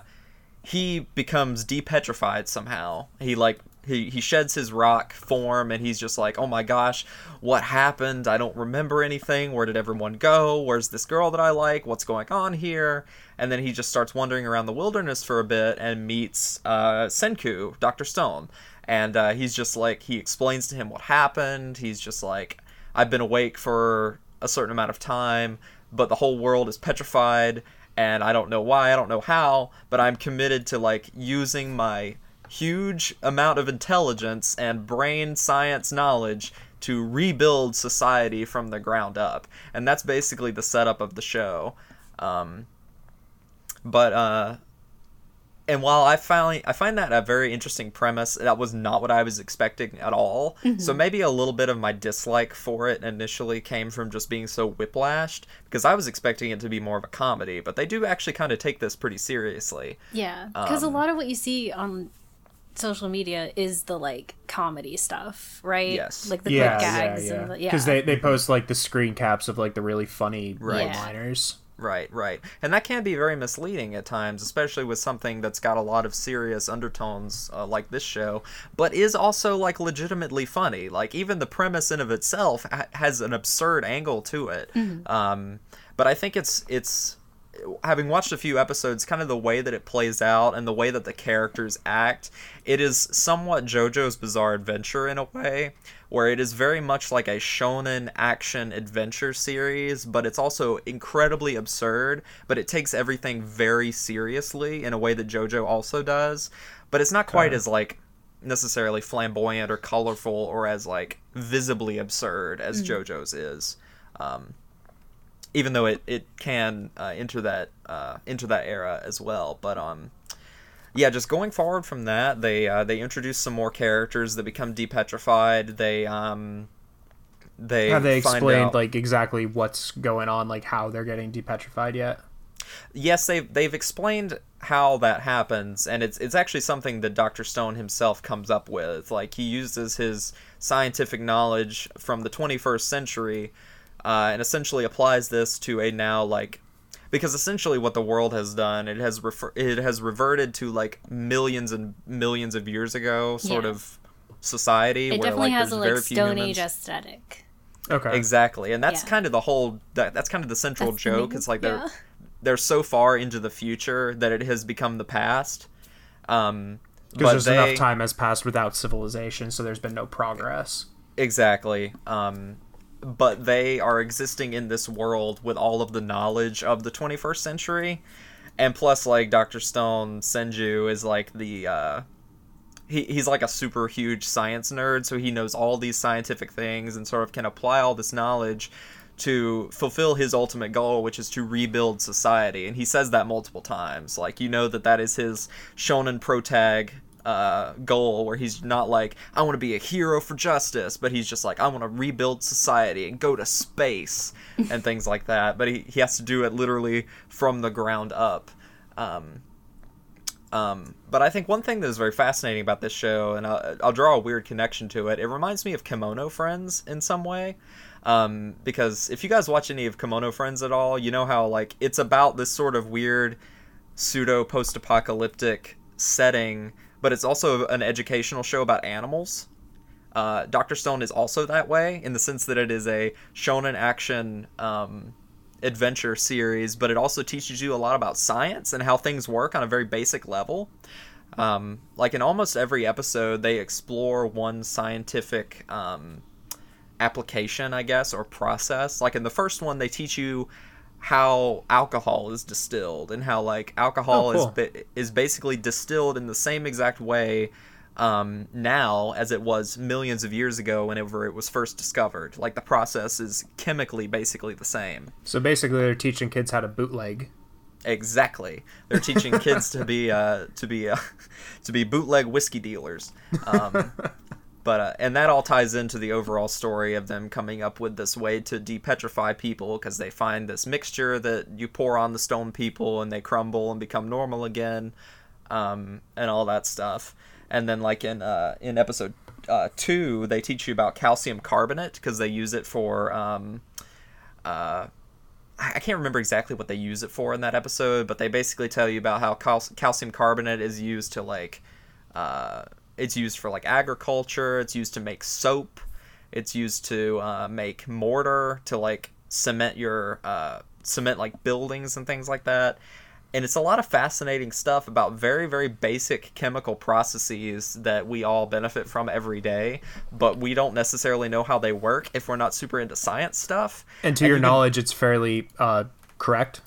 he becomes depetrified somehow. He like he, he sheds his rock form and he's just like, oh my gosh, what happened? I don't remember anything. Where did everyone go? Where's this girl that I like? What's going on here? And then he just starts wandering around the wilderness for a bit and meets uh, Senku, Dr. Stone. And uh, he's just like, he explains to him what happened. He's just like, I've been awake for a certain amount of time, but the whole world is petrified and I don't know why, I don't know how, but I'm committed to like using my huge amount of intelligence and brain science knowledge to rebuild society from the ground up. And that's basically the setup of the show. Um, but uh and while I finally I find that a very interesting premise, that was not what I was expecting at all. So maybe a little bit of my dislike for it initially came from just being so whiplashed because I was expecting it to be more of a comedy, but they do actually kind of take this pretty seriously. Yeah, because Um, a lot of what you see on social media is the like comedy stuff, right? Yes. like the yeah, quick yeah, gags yeah. and the, yeah. Because they they post like the screen caps of like the really funny Right. one-liners. Right, right. And that can be very misleading at times, especially with something that's got a lot of serious undertones uh, like this show, but is also like legitimately funny. Like even the premise in of itself ha- has an absurd angle to it. Um, but I think it's it's having watched a few episodes, kind of the way that it plays out and the way that the characters act, it is somewhat JoJo's Bizarre Adventure in a way, where it is very much like a shonen action adventure series, but it's also incredibly absurd, but it takes everything very seriously in a way that JoJo also does. But it's not quite Okay. as like necessarily flamboyant or colorful or as like visibly absurd as JoJo's is. Um, even though it, it can uh, enter that uh, into that era as well. But um, yeah, just going forward from that, they uh, they introduce some more characters that become depetrified. They um, they Have they explained out- like exactly what's going on, like how they're getting depetrified yet? yes they've they've explained how that happens and it's it's actually something that Dr. Stone himself comes up with like he uses his scientific knowledge from the 21st century uh, and essentially applies this to a now like because essentially what the world has done it has refer- it has reverted to like millions and millions of years ago sort Yeah. of society it where definitely like has there's a very like few Stone humans. Age aesthetic. Okay. Exactly, and that's Yeah. kind of the whole. That, that's kind of the central That's joke. main- It's like they're yeah. they're so far into the future that it has become the past. Um, Because but there's they, enough time has passed without civilization, so there's been no progress. Exactly. Um, but they are existing in this world with all of the knowledge of the 21st century, and plus, like Doctor Stone, Senku is like the. Uh, he, he's like a super huge science nerd, so he knows all these scientific things and sort of can apply all this knowledge to fulfill his ultimate goal, which is to rebuild society. And he says that multiple times. Like, you know that that is his shonen protag uh, goal, where he's not like, I want to be a hero for justice, but he's just like, I want to rebuild society and go to space and things like that. But he, he has to do it literally from the ground up. Um, um, but I think one thing that is very fascinating about this show, and I'll, I'll draw a weird connection to it, it reminds me of Kemono Friends in some way. Um, because if you guys watch any of Kemono Friends at all, you know how like it's about this sort of weird pseudo post-apocalyptic setting, but it's also an educational show about animals. Uh, Doctor Stone is also that way in the sense that it is a shonen action um, adventure series, but it also teaches you a lot about science and how things work on a very basic level. Um, like in almost every episode, they explore one scientific um, application, I guess, or process. Like in the first one, they teach you how alcohol is distilled and how like alcohol Oh, cool. is ba- is basically distilled in the same exact way um, now as it was millions of years ago whenever it was first discovered. Like the process is chemically basically the same. So basically, they're teaching kids how to bootleg. Exactly. They're teaching kids to be uh, to be uh, to be bootleg whiskey dealers. Um, but uh, and that all ties into the overall story of them coming up with this way to depetrify people because they find this mixture that you pour on the stone people and they crumble and become normal again, um, and all that stuff. And then like in uh, in episode uh, two, they teach you about calcium carbonate because they use it for um, uh, I can't remember exactly what they use it for in that episode, but they basically tell you about how cal- calcium carbonate is used to like, uh, it's used for like agriculture. It's used to make soap. It's used to uh, make mortar to like cement your uh, cement like buildings and things like that. And it's a lot of fascinating stuff about very very basic chemical processes that we all benefit from every day, but we don't necessarily know how they work if we're not super into science stuff. And to And your you can- knowledge, it's fairly uh, correct.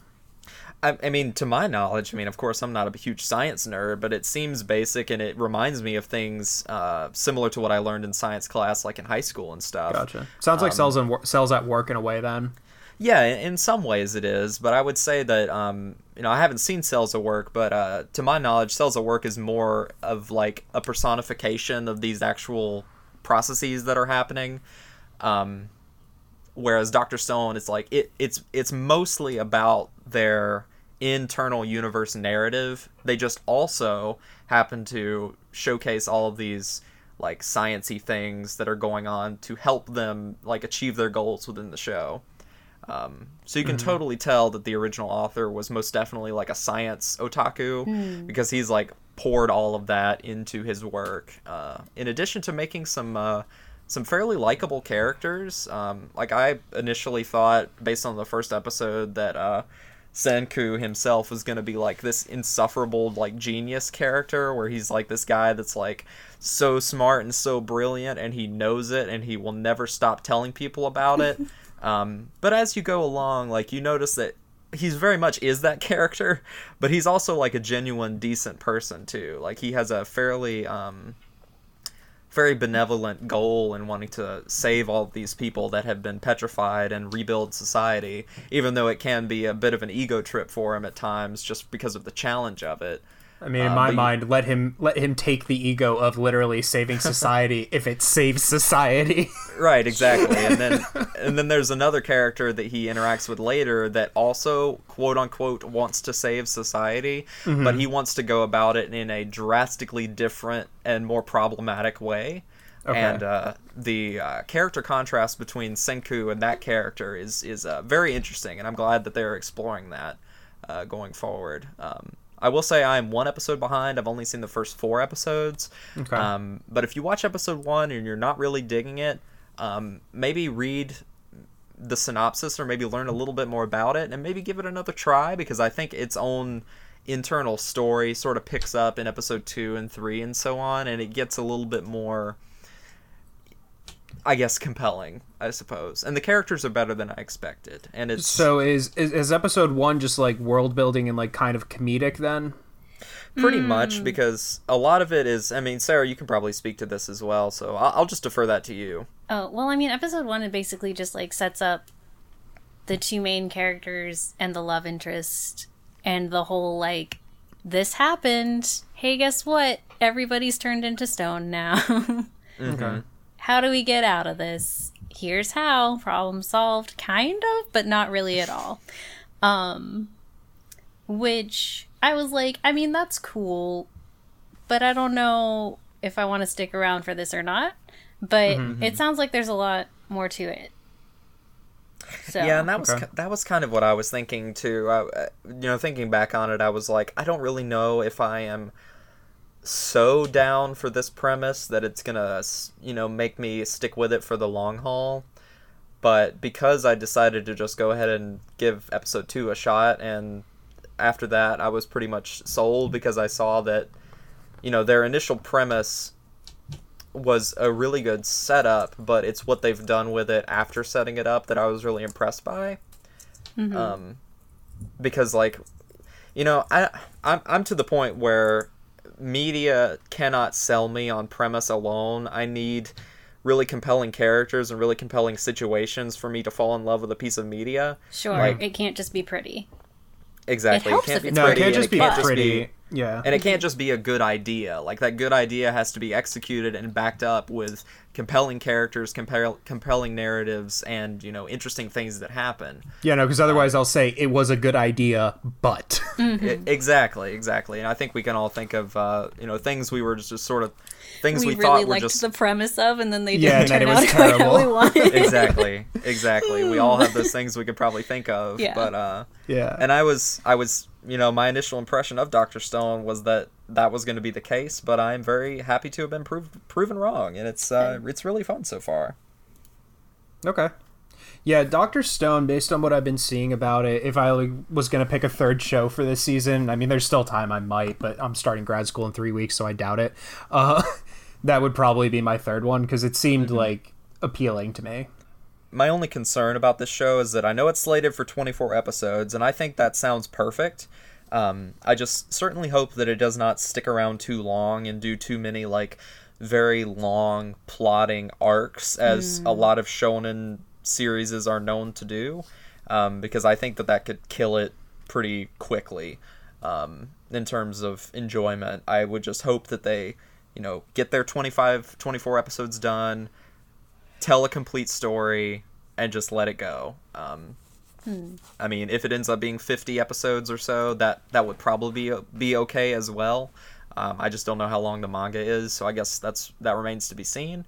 I, I mean, to my knowledge, I mean, of course, I'm not a huge science nerd, but it seems basic and it reminds me of things uh, similar to what I learned in science class, like in high school and stuff. Gotcha. Sounds like cells and cells at work in a way. Then. Yeah, in in some ways it is, but I would say that um, you know I haven't seen Cells at Work, but uh, to my knowledge, Cells at Work is more of like a personification of these actual processes that are happening. Um, whereas Doctor Stone it's like it, it's it's mostly about their internal universe narrative. They just also happen to showcase all of these like sciency things that are going on to help them like achieve their goals within the show. Um, so you can totally tell that the original author was most definitely like a science otaku because he's like poured all of that into his work. Uh, in addition to making some uh, some fairly likable characters, um, like I initially thought based on the first episode that uh, Senku himself was going to be like this insufferable like genius character where he's like this guy that's like so smart and so brilliant and he knows it and he will never stop telling people about it. um, but as you go along, like you notice that he's very much is that character, but he's also like a genuine decent person too. Like he has a fairly um, very benevolent goal in wanting to save all of these people that have been petrified and rebuild society, even though it can be a bit of an ego trip for him at times just because of the challenge of it. I mean, in Uh, my but you- mind, let him let him take the ego of literally saving society if it saves society. Right, exactly. And then and then there's another character that he interacts with later that also quote unquote wants to save society, but he wants to go about it in a drastically different and more problematic way. Okay. And uh, the uh, character contrast between Senku and that character is is uh, very interesting, and I'm glad that they're exploring that uh, going forward. Um, I will say I am one episode behind. I've only seen the first four episodes. Okay. Um, but if you watch episode one and you're not really digging it, um, maybe read the synopsis or maybe learn a little bit more about it and maybe give it another try because I think its own internal story sort of picks up in episode two and three and so on, and it gets a little bit more, I guess, compelling, I suppose. And the characters are better than I expected, and it's so is, is is episode one just like world building and like kind of comedic then? pretty hmm. much because a lot of it is. I mean, Sarah, you can probably speak to this as well, so I'll, I'll just defer that to you. Oh, well, I mean, episode one, it basically just like sets up the two main characters and the love interest and the whole like, this happened. Hey, guess what? Everybody's turned into stone now. Mm-hmm. Okay. How do we get out of this? Here's how. Problem solved, kind of, but not really at all. Um, which I was like, I mean, that's cool, but I don't know if I want to stick around for this or not. But it sounds like there's a lot more to it. So Yeah, and that was Okay. that was kind of what I was thinking too. I, uh, you know, thinking back on it, I was like, I don't really know if I am so down for this premise that it's gonna, you know, make me stick with it for the long haul. But because I decided to just go ahead and give episode two a shot, and after that, I was pretty much sold because I saw that, you know, their initial premise was a really good setup, but it's what they've done with it after setting it up that I was really impressed by. Um, because like, you know, I I'm I'm to the point where media cannot sell me on premise alone. I need really compelling characters and really compelling situations for me to fall in love with a piece of media. Sure, Like- it can't just be pretty. Exactly. helps it can't if be it's No, it can't just be can't pretty. yeah. and it mhm. can't just be a good idea. Like that good idea has to be executed and backed up with compelling characters, compel- compelling narratives, and you know interesting things that happen. Yeah, no, because otherwise I'll say it was a good idea, but I- exactly, exactly. And I think we can all think of uh, you know things we were just, just sort of things we, we, thought really were liked just the premise of, and then they Yeah, didn't and turn it was out quite how we wanted. exactly, exactly. We all have those things we could probably think of, Yeah. but uh, yeah. and I was I was you know my initial impression of Doctor Stone was that that was going to be the case, but I'm very happy to have been proved proven wrong, and it's uh, it's really fun so far. Okay. Yeah, Doctor Stone. Based on what I've been seeing about it, if I like, was gonna pick a third show for this season, I mean, there's still time. I might, but I'm starting grad school in three weeks, so I doubt it. Uh, that would probably be my third one because it seemed like appealing to me. My only concern about this show is that I know it's slated for 24 episodes, and I think that sounds perfect. Um, I just certainly hope that it does not stick around too long and do too many like very long plotting arcs, as a lot of shonen series are known to do, um, because I think that that could kill it pretty quickly. Um, in terms of enjoyment, I would just hope that they, you know, get their 25, 24 episodes done, tell a complete story and just let it go. Um, I mean, if it ends up being 50 episodes or so, that that would probably be be okay as well. Um, I just don't know how long the manga is, so I guess that's that remains to be seen.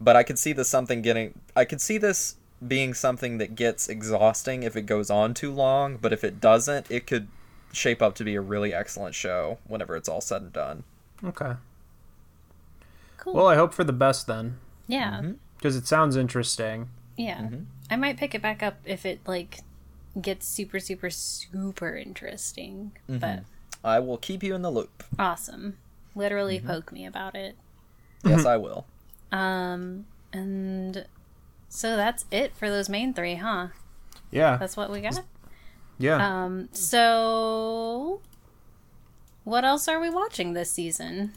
But I could see this something getting. I could see this being something that gets exhausting if it goes on too long. But if it doesn't, it could shape up to be a really excellent show whenever it's all said and done. Okay. Cool. Well, I hope for the best then, yeah, because it sounds interesting. yeah. I might pick it back up if it like gets super, super, super interesting. But I will keep you in the loop. awesome. Literally poke me about it. Yes, I will. Um, and so that's it for those main three, huh? Yeah. That's what we got. Yeah. Um, so what else are we watching this season?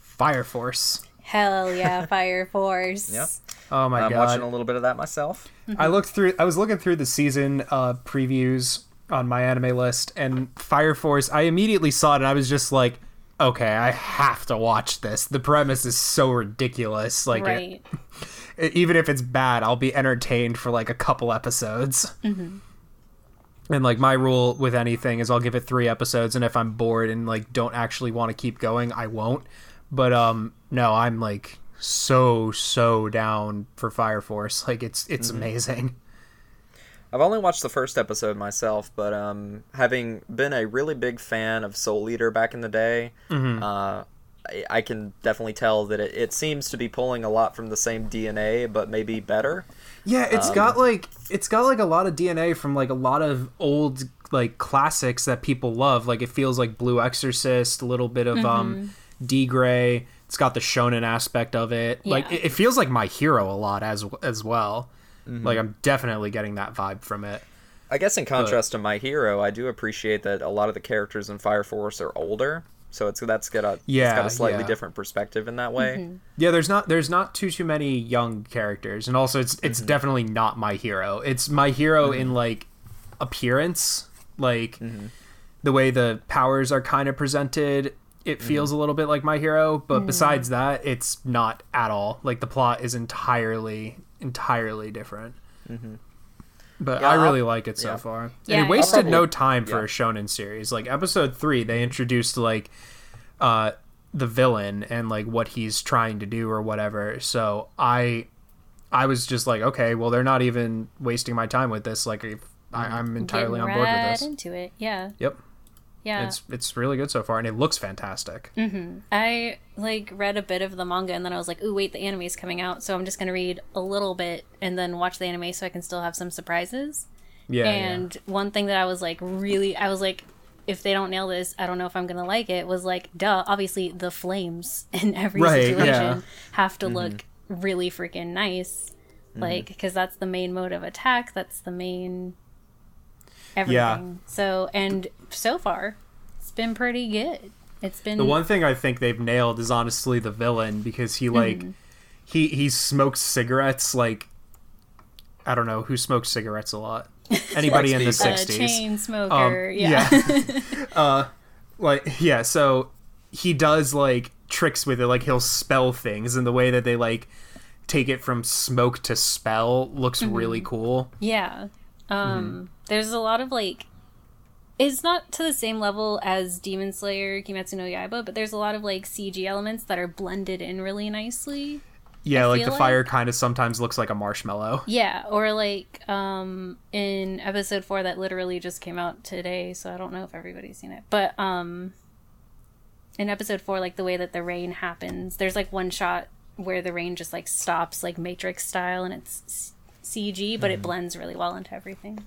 Fire Force. Hell yeah, Fire Force. Yep. Oh my god. I'm watching a little bit of that myself. I looked through. I was looking through the season uh, previews on my anime list, and Fire Force. I immediately saw it, and I was just like, "Okay, I have to watch this." The premise is so ridiculous. Like, Right. it- even if it's bad, I'll be entertained for like a couple episodes. And like my rule with anything is I'll give it three episodes, and if I'm bored and like don't actually want to keep going, I won't. But um, no, I'm like so so down for Fire Force. Like it's it's amazing. I've only watched the first episode myself, but um, having been a really big fan of Soul Eater back in the day, uh, I, I can definitely tell that it, it seems to be pulling a lot from the same DNA, but maybe better. Yeah, it's got like it's got like a lot of DNA from like a lot of old like classics that people love. Like it feels like Blue Exorcist, a little bit of um D Gray. It's got the shonen aspect of it. Like it, it feels like My Hero a lot as as well. Mm-hmm. Like I'm definitely getting that vibe from it. I guess in contrast to My Hero, I do appreciate that a lot of the characters in Fire Force are older, so it's that's got a it's Yeah, got a slightly yeah. different perspective in that way. Mm-hmm. Yeah, there's not there's not too too many young characters, and also it's it's mm-hmm. definitely not My Hero. It's My Hero in like appearance, like the way the powers are kind of presented. It feels a little bit like My Hero, but besides mm. that, it's not at all. Like the plot is entirely entirely different. Mm-hmm. But Yeah, I I'll- really like it so yeah. far. Yeah, and it wasted no time for yeah. a shonen series. Like episode three, they introduced like uh the villain and like what he's trying to do or whatever. So I I was just like, okay, well they're not even wasting my time with this. Like if I, mm-hmm. I'm entirely Getting on board right with this. into it. Yeah. Yep. Yeah. It's it's really good so far and it looks fantastic. Mm-hmm. I like read a bit of the manga and then I was like, "Ooh, wait, the anime is coming out, so I'm just gonna read a little bit and then watch the anime so I can still have some surprises." Yeah. and one thing that I was like really, I was like, if they don't nail this, I don't know if I'm gonna like it. Was like, duh. Obviously, the flames in every Right, situation yeah. have to look mm-hmm. really freaking nice, mm-hmm. like because that's the main mode of attack. That's the main everything. So and so far, it's been pretty good. It's been The one thing I think they've nailed is honestly the villain because he like Mm-hmm. he he smokes cigarettes like I don't know who smokes cigarettes a lot. Anybody in the people. a sixties. chain smoker. Um, yeah. uh, like yeah. So he does like tricks with it. Like he'll spell things, and the way that they like take it from smoke to spell looks Mm-hmm. really cool. Yeah. Um there's a lot of like it's not to the same level as Demon Slayer Kimetsu no Yaiba, but there's a lot of like CG elements that are blended in really nicely. Yeah, I like the feel fire like- kind of sometimes looks like a marshmallow. Yeah, or like um in episode 4 that literally just came out today, so I don't know if everybody's seen it. But um in episode 4 like the way that the rain happens, there's like one shot where the rain just like stops like Matrix style and it's CG, but it blends really well into everything.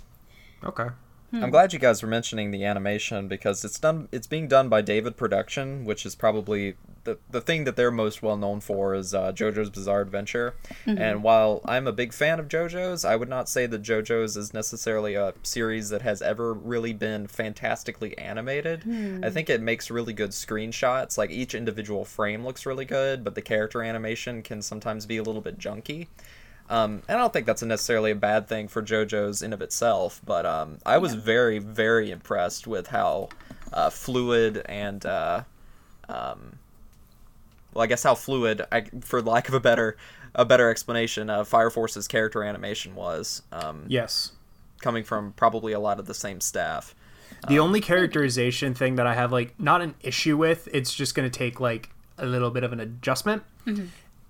Okay. I'm hmm. glad you guys were mentioning the animation because it's done. It's being done by David Production, which is probably the the thing that they're most well known for is uh, JoJo's Bizarre Adventure. Mm-hmm. And while I'm a big fan of JoJo's, I would not say that JoJo's is necessarily a series that has ever really been fantastically animated. I hmm. think it makes really good screenshots. Like each individual frame looks really good, but the character animation can sometimes be a little bit junky. Um, and I don't think that's necessarily a bad thing for JoJo's in of itself, but um, I was very, very impressed with how uh, fluid and, uh, um, well, I guess how fluid, I, for lack of a better, a better explanation, uh, Fire Force's character animation was, um, Yes. coming from probably a lot of the same staff. The only characterization thing that I have like not an issue with, it's just going to take like a little bit of an adjustment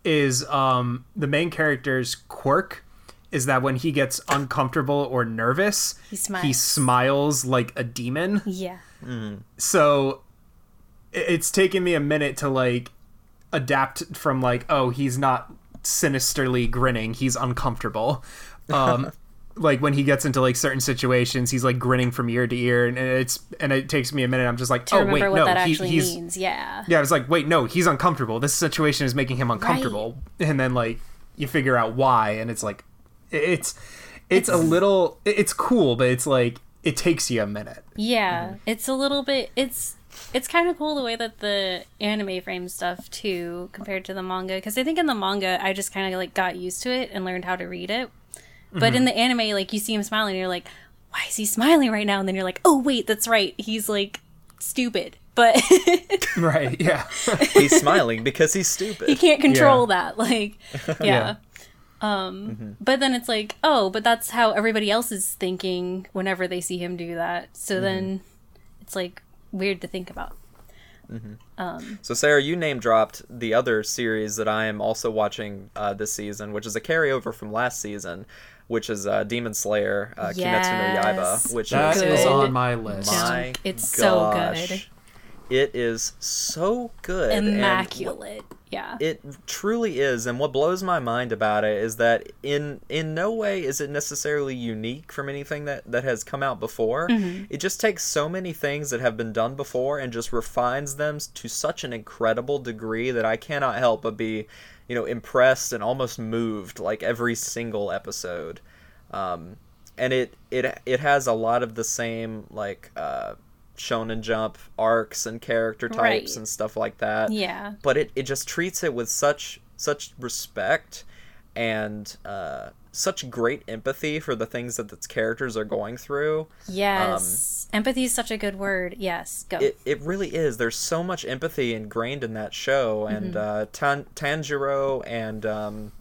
is um the main character's quirk is that when he gets uncomfortable or nervous, He smiles. he smiles like a demon. Yeah. So it's taken me a minute to like adapt from like oh he's not sinisterly grinning he's uncomfortable um like when he gets into like certain situations he's like grinning from ear to ear and it's and it takes me a minute i'm just like To oh wait no that he- he's means. Yeah. yeah i was like wait no he's uncomfortable this situation is making him uncomfortable and then like you figure out why and it's like it's it's a little it's cool but it's like it takes you a minute Yeah, mm-hmm. it's a little bit. It's it's kind of cool the way that the anime frame stuff too compared to the manga because I think in the manga I just kind of like got used to it and learned how to read it. But in mm-hmm. the anime, like you see him smiling, and you're like, why is he smiling right now? And then you're like, oh wait, that's right, he's like stupid, but right yeah He's smiling because he's stupid. he can't control Yeah. that. Like, yeah. Yeah. Um, mm-hmm. but then it's like, oh, but that's how everybody else is thinking whenever they see him do that. So mm-hmm. then it's like weird to think about. Um, so Sarah, you name dropped the other series that I am also watching uh, this season, which is a carryover from last season, which is uh, Demon Slayer, uh, Kimetsu no Yes. Yaiba, which That is is on my list my It's so good. It is so good. and Immaculate. Yeah. it truly is, and what blows my mind about it is that in in no way is it necessarily unique from anything that that has come out before. It just takes so many things that have been done before and just refines them to such an incredible degree that I cannot help but be, you know, impressed and almost moved like every single episode. Um, and it it it has a lot of the same like uh, Shonen Jump arcs and character types Right. and stuff like that yeah. but it, it just treats it with such such respect and uh, such great empathy for the things that its characters are going through. Yes. Empathy is such a good word. Yes. Go. It, it really is. There's so much empathy ingrained in that show, and uh, Tan- Tanjiro and um,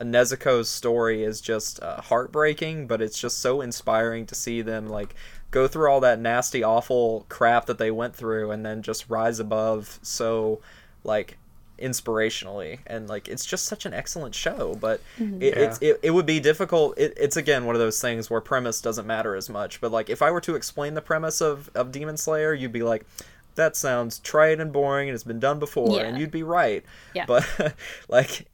Nezuko's story is just uh, heartbreaking, but it's just so inspiring to see them like go through all that nasty, awful crap that they went through, and then just rise above so like inspirationally and like it's just such an excellent show but mm-hmm. it, it's it, it would be difficult it, it's again one of those things where premise doesn't matter as much but like if i were to explain the premise of of demon slayer you'd be like that sounds trite and boring and it's been done before Yeah. and you'd be right Yeah. but like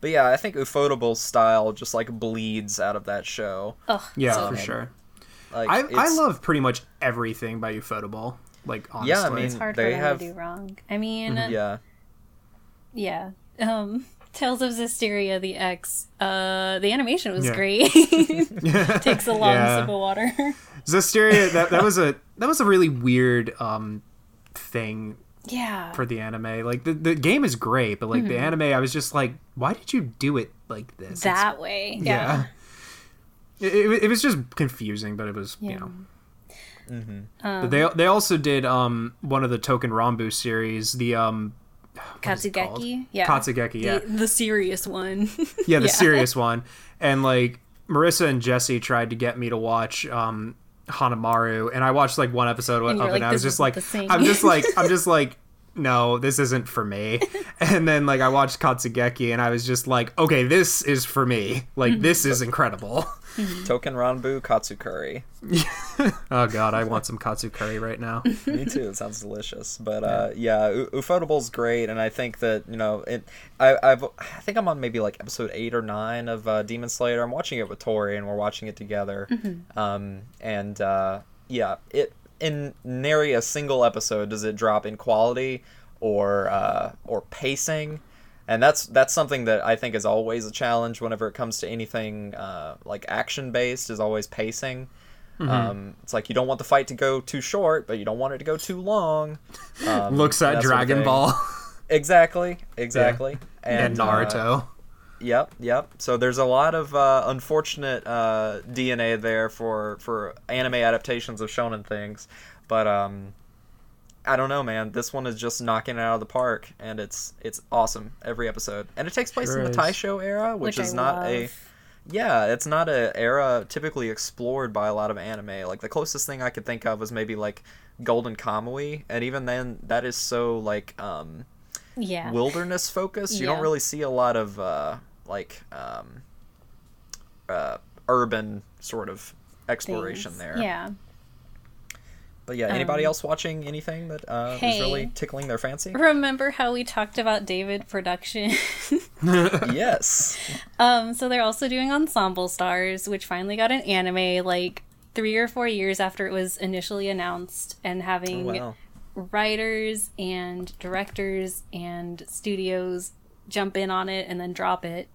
but yeah i think ufotable's style just like bleeds out of that show oh, yeah so for sure Like, I, I love pretty much everything by Ufotable. Like honestly, Yeah, I mean, It's hard they for them have- to do wrong. I mean, mm-hmm. Yeah. Yeah. Um, Tales of Zestiria, the X. Uh, the animation was Yeah. great. Takes a long Yeah. sip of water. Zestiria. That that was a that was a really weird um thing yeah. for the anime. Like the, the game is great, but like the anime, I was just like, why did you do it like this? It's- that way. yeah. It, it, it was just confusing, but it was Yeah. you know. Um, But they they also did um one of the Touken Ranbu series, the um Katsugeki. Yeah. Katsugeki, yeah. The, the serious one. yeah, the Yeah. serious one. And like Marissa and Jesse tried to get me to watch um Hanamaru, and I watched like one episode And of you it, and I was just like, isn't the thing." I'm just like, I'm just like, no, this isn't for me. And then like I watched Katsugeki, and I was just like, okay, this is for me. Like this is incredible. Touken Ranbu Katsukuri. oh god, I want some katsu curry right now. Me too. It sounds delicious. But uh, yeah, U- Ufotable's great, and I think that you know it. I I've, I think I'm on maybe like episode eight or nine of uh, Demon Slayer. I'm watching it with Tori, and we're watching it together. Um, and uh, yeah, it in nary a single episode does it drop in quality or uh, or pacing. And that's that's something that I think is always a challenge whenever it comes to anything uh, like action based. Is always pacing. Um, it's like you don't want the fight to go too short, but you don't want it to go too long. Um, Looks at that sort of Dragon. Ball Exactly, exactly. and, uh, Naruto. Yep, yep. So there's a lot of uh, unfortunate uh, DNA there for for anime adaptations of shonen things, but um, I don't know, man. This one is just knocking it out of the park, and it's it's awesome every episode. And it takes place Sure in the is. Taisho era, which, Which is I not a yeah, it's not a era typically explored by a lot of anime. Like the closest thing I could think of was maybe like Golden Kamui, and even then, that is so like um, yeah. wilderness focused. You don't really see a lot of uh, like um, uh, urban sort of exploration things. there. Yeah. But yeah, anybody Um, else watching anything that uh, is really tickling their fancy? Remember how we talked about David production? yes. um, so they're also doing Ensemble Stars, which finally got an anime like three or four years after it was initially announced, and having Wow. writers and directors and studios jump in on it and then drop it.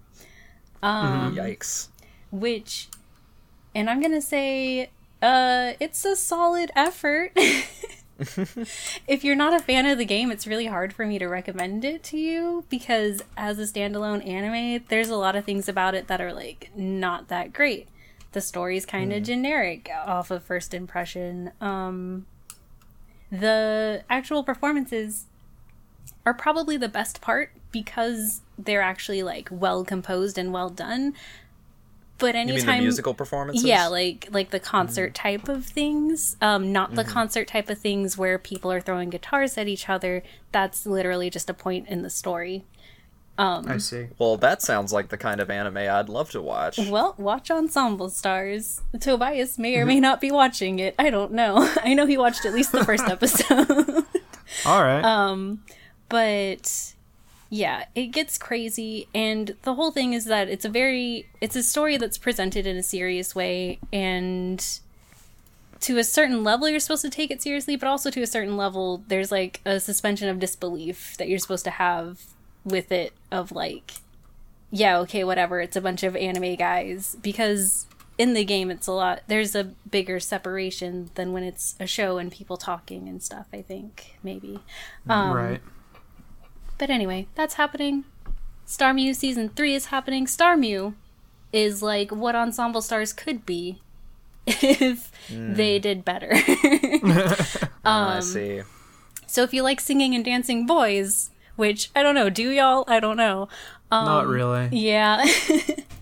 Um, Yikes. which and i'm gonna say uh it's a solid effort. If you're not a fan of the game it's really hard for me to recommend it to you because as a standalone anime there's a lot of things about it that are like not that great. The story's kind of generic off of first impression. Um the actual performances are probably the best part because they're actually like well composed and well done but You mean the anytime musical performances? yeah like like the concert type of things um not the concert type of things where people are throwing guitars at each other. That's literally just a point in the story. Um, I see. Well, that sounds like the kind of anime I'd love to watch. well watch ensemble stars. Tobias may or may not be watching it. I don't know. I know he watched at least the first episode. All right. Um, but yeah, it gets crazy and the whole thing is that it's a very it's a story that's presented in a serious way and to a certain level you're supposed to take it seriously, but also to a certain level there's like a suspension of disbelief that you're supposed to have with it of like yeah, okay, whatever, it's a bunch of anime guys because in the game it's a lot there's a bigger separation than when it's a show and people talking and stuff, I think, maybe. Um, right. But anyway, that's happening. Starmyu season three is happening. Starmyu is like what Ensemble Stars could be if they did better. I see. so if you like singing and dancing boys, which I don't know, do y'all? I don't know. Not really. Yeah.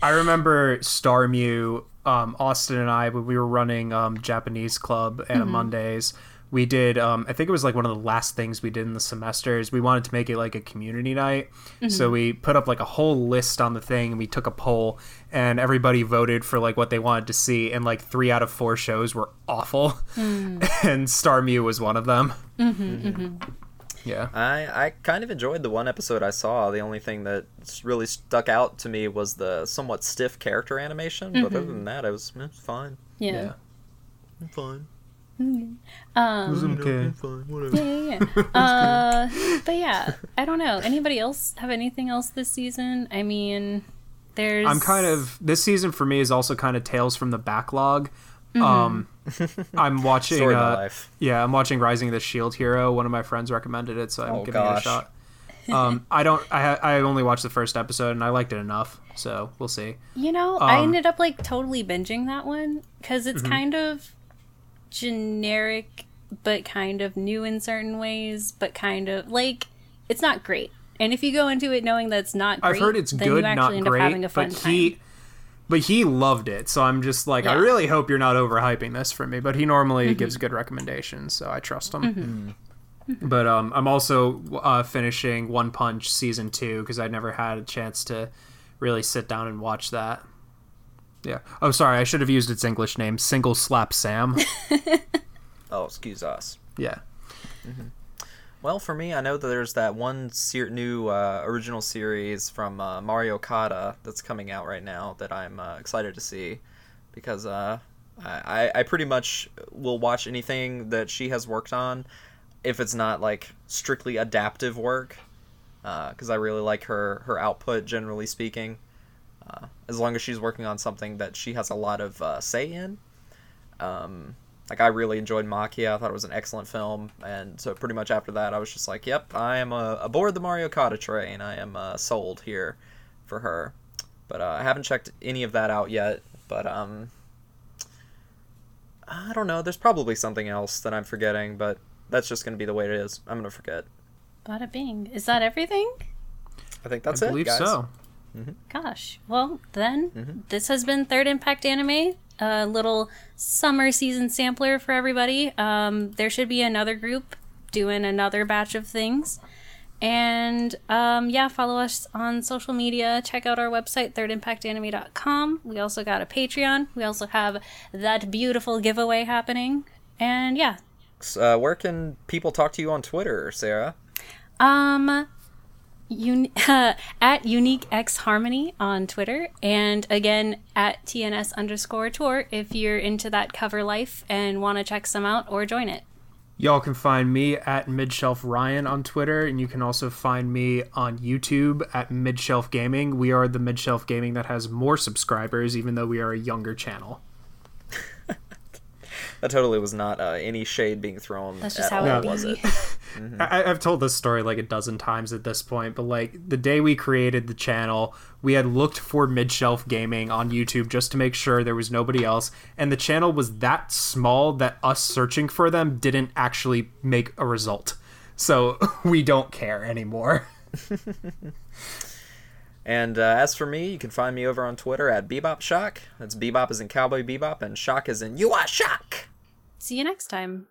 I remember Starmyu, um, Austin and I, when we were running um, Japanese Club and Mm-hmm. Mondays, we did, um, I think it was like one of the last things we did in the semesters. We wanted to make it like a community night. Mm-hmm. So we put up like a whole list on the thing and we took a poll and everybody voted for like what they wanted to see. And like three out of four shows were awful. Mm. and Starmyu was one of them. Mm-hmm, Yeah. I, I kind of enjoyed the one episode I saw. The only thing that really stuck out to me was the somewhat stiff character animation. But other than that, it was, it was fine. yeah. Yeah. Fine. Okay. I'm fine. Whatever. Yeah, yeah, yeah. uh, but yeah, I don't know. Anybody else have anything else this season? I mean, there's. I'm kind of this season for me is also kind of tales from the backlog. Um, I'm watching. Story of Uh, life. yeah, I'm watching Rising of the Shield Hero. One of my friends recommended it, so I'm Oh, giving gosh. it a shot. Um, I don't. I I only watched the first episode and I liked it enough, so we'll see. You know, I Um, ended up like totally binging that one because it's Mm-hmm. kind of generic, but kind of new in certain ways, but kind of like it's not great. And if you go into it knowing that it's not great, I've heard it's good, not great, having a fun but time. he, but he loved it. So I'm just like, I really hope you're not overhyping this for me. But he normally Mm-hmm. gives good recommendations, so I trust him. But um, I'm also uh, finishing One Punch season two because I never had a chance to really sit down and watch that. Yeah. Oh, sorry. I should have used its English name, Single Slap Sam. Oh, excuse us. yeah. Well, for me, I know that there's that one ser- new uh, original series from uh, Mari Okada that's coming out right now that I'm uh, excited to see because uh, I, I pretty much will watch anything that she has worked on if it's not like strictly adaptive work because I really like her her output generally speaking. Uh, as long as she's working on something that she has a lot of uh, say in. Um, like I really enjoyed Maquia. I thought it was an excellent film, and so pretty much after that, I was just like, "Yep, I am uh, aboard the Mari Okada train. I am uh, sold here for her." But uh, I haven't checked any of that out yet. But um, I don't know. There's probably something else that I'm forgetting, but that's just gonna be the way it is. I'm gonna forget. Bada bing. Is that everything? I think that's I it, believe guys. so. Gosh. Well, then, Mm-hmm. this has been Third Impact Anime, a little summer season sampler for everybody. Um, there should be another group doing another batch of things. And um, yeah, follow us on social media. Check out our website, thirdimpactanime.com. We also got a Patreon. We also have that beautiful giveaway happening. And yeah, Uh, where can people talk to you on Twitter, Sarah? Um, un- at Unique X Harmony on Twitter, and again at TNS underscore tour if you're into that cover life and want to check some out or join it. Y'all can find me at Midshelf Ryan on Twitter, and you can also find me on YouTube at Midshelf Gaming. We are the Midshelf Gaming that has more subscribers, even though we are a younger channel. That totally was not uh, any shade being thrown That's just at how all, it was it? I- I've told this story like a dozen times at this point, but like the day we created the channel, we had looked for Midshelf Gaming on YouTube just to make sure there was nobody else, and the channel was that small that us searching for them didn't actually make a result. So we don't care anymore. And uh, as for me, you can find me over on Twitter at Bebop Shock. That's Bebop is in Cowboy Bebop, and Shock is in You Are Shock. See you next time.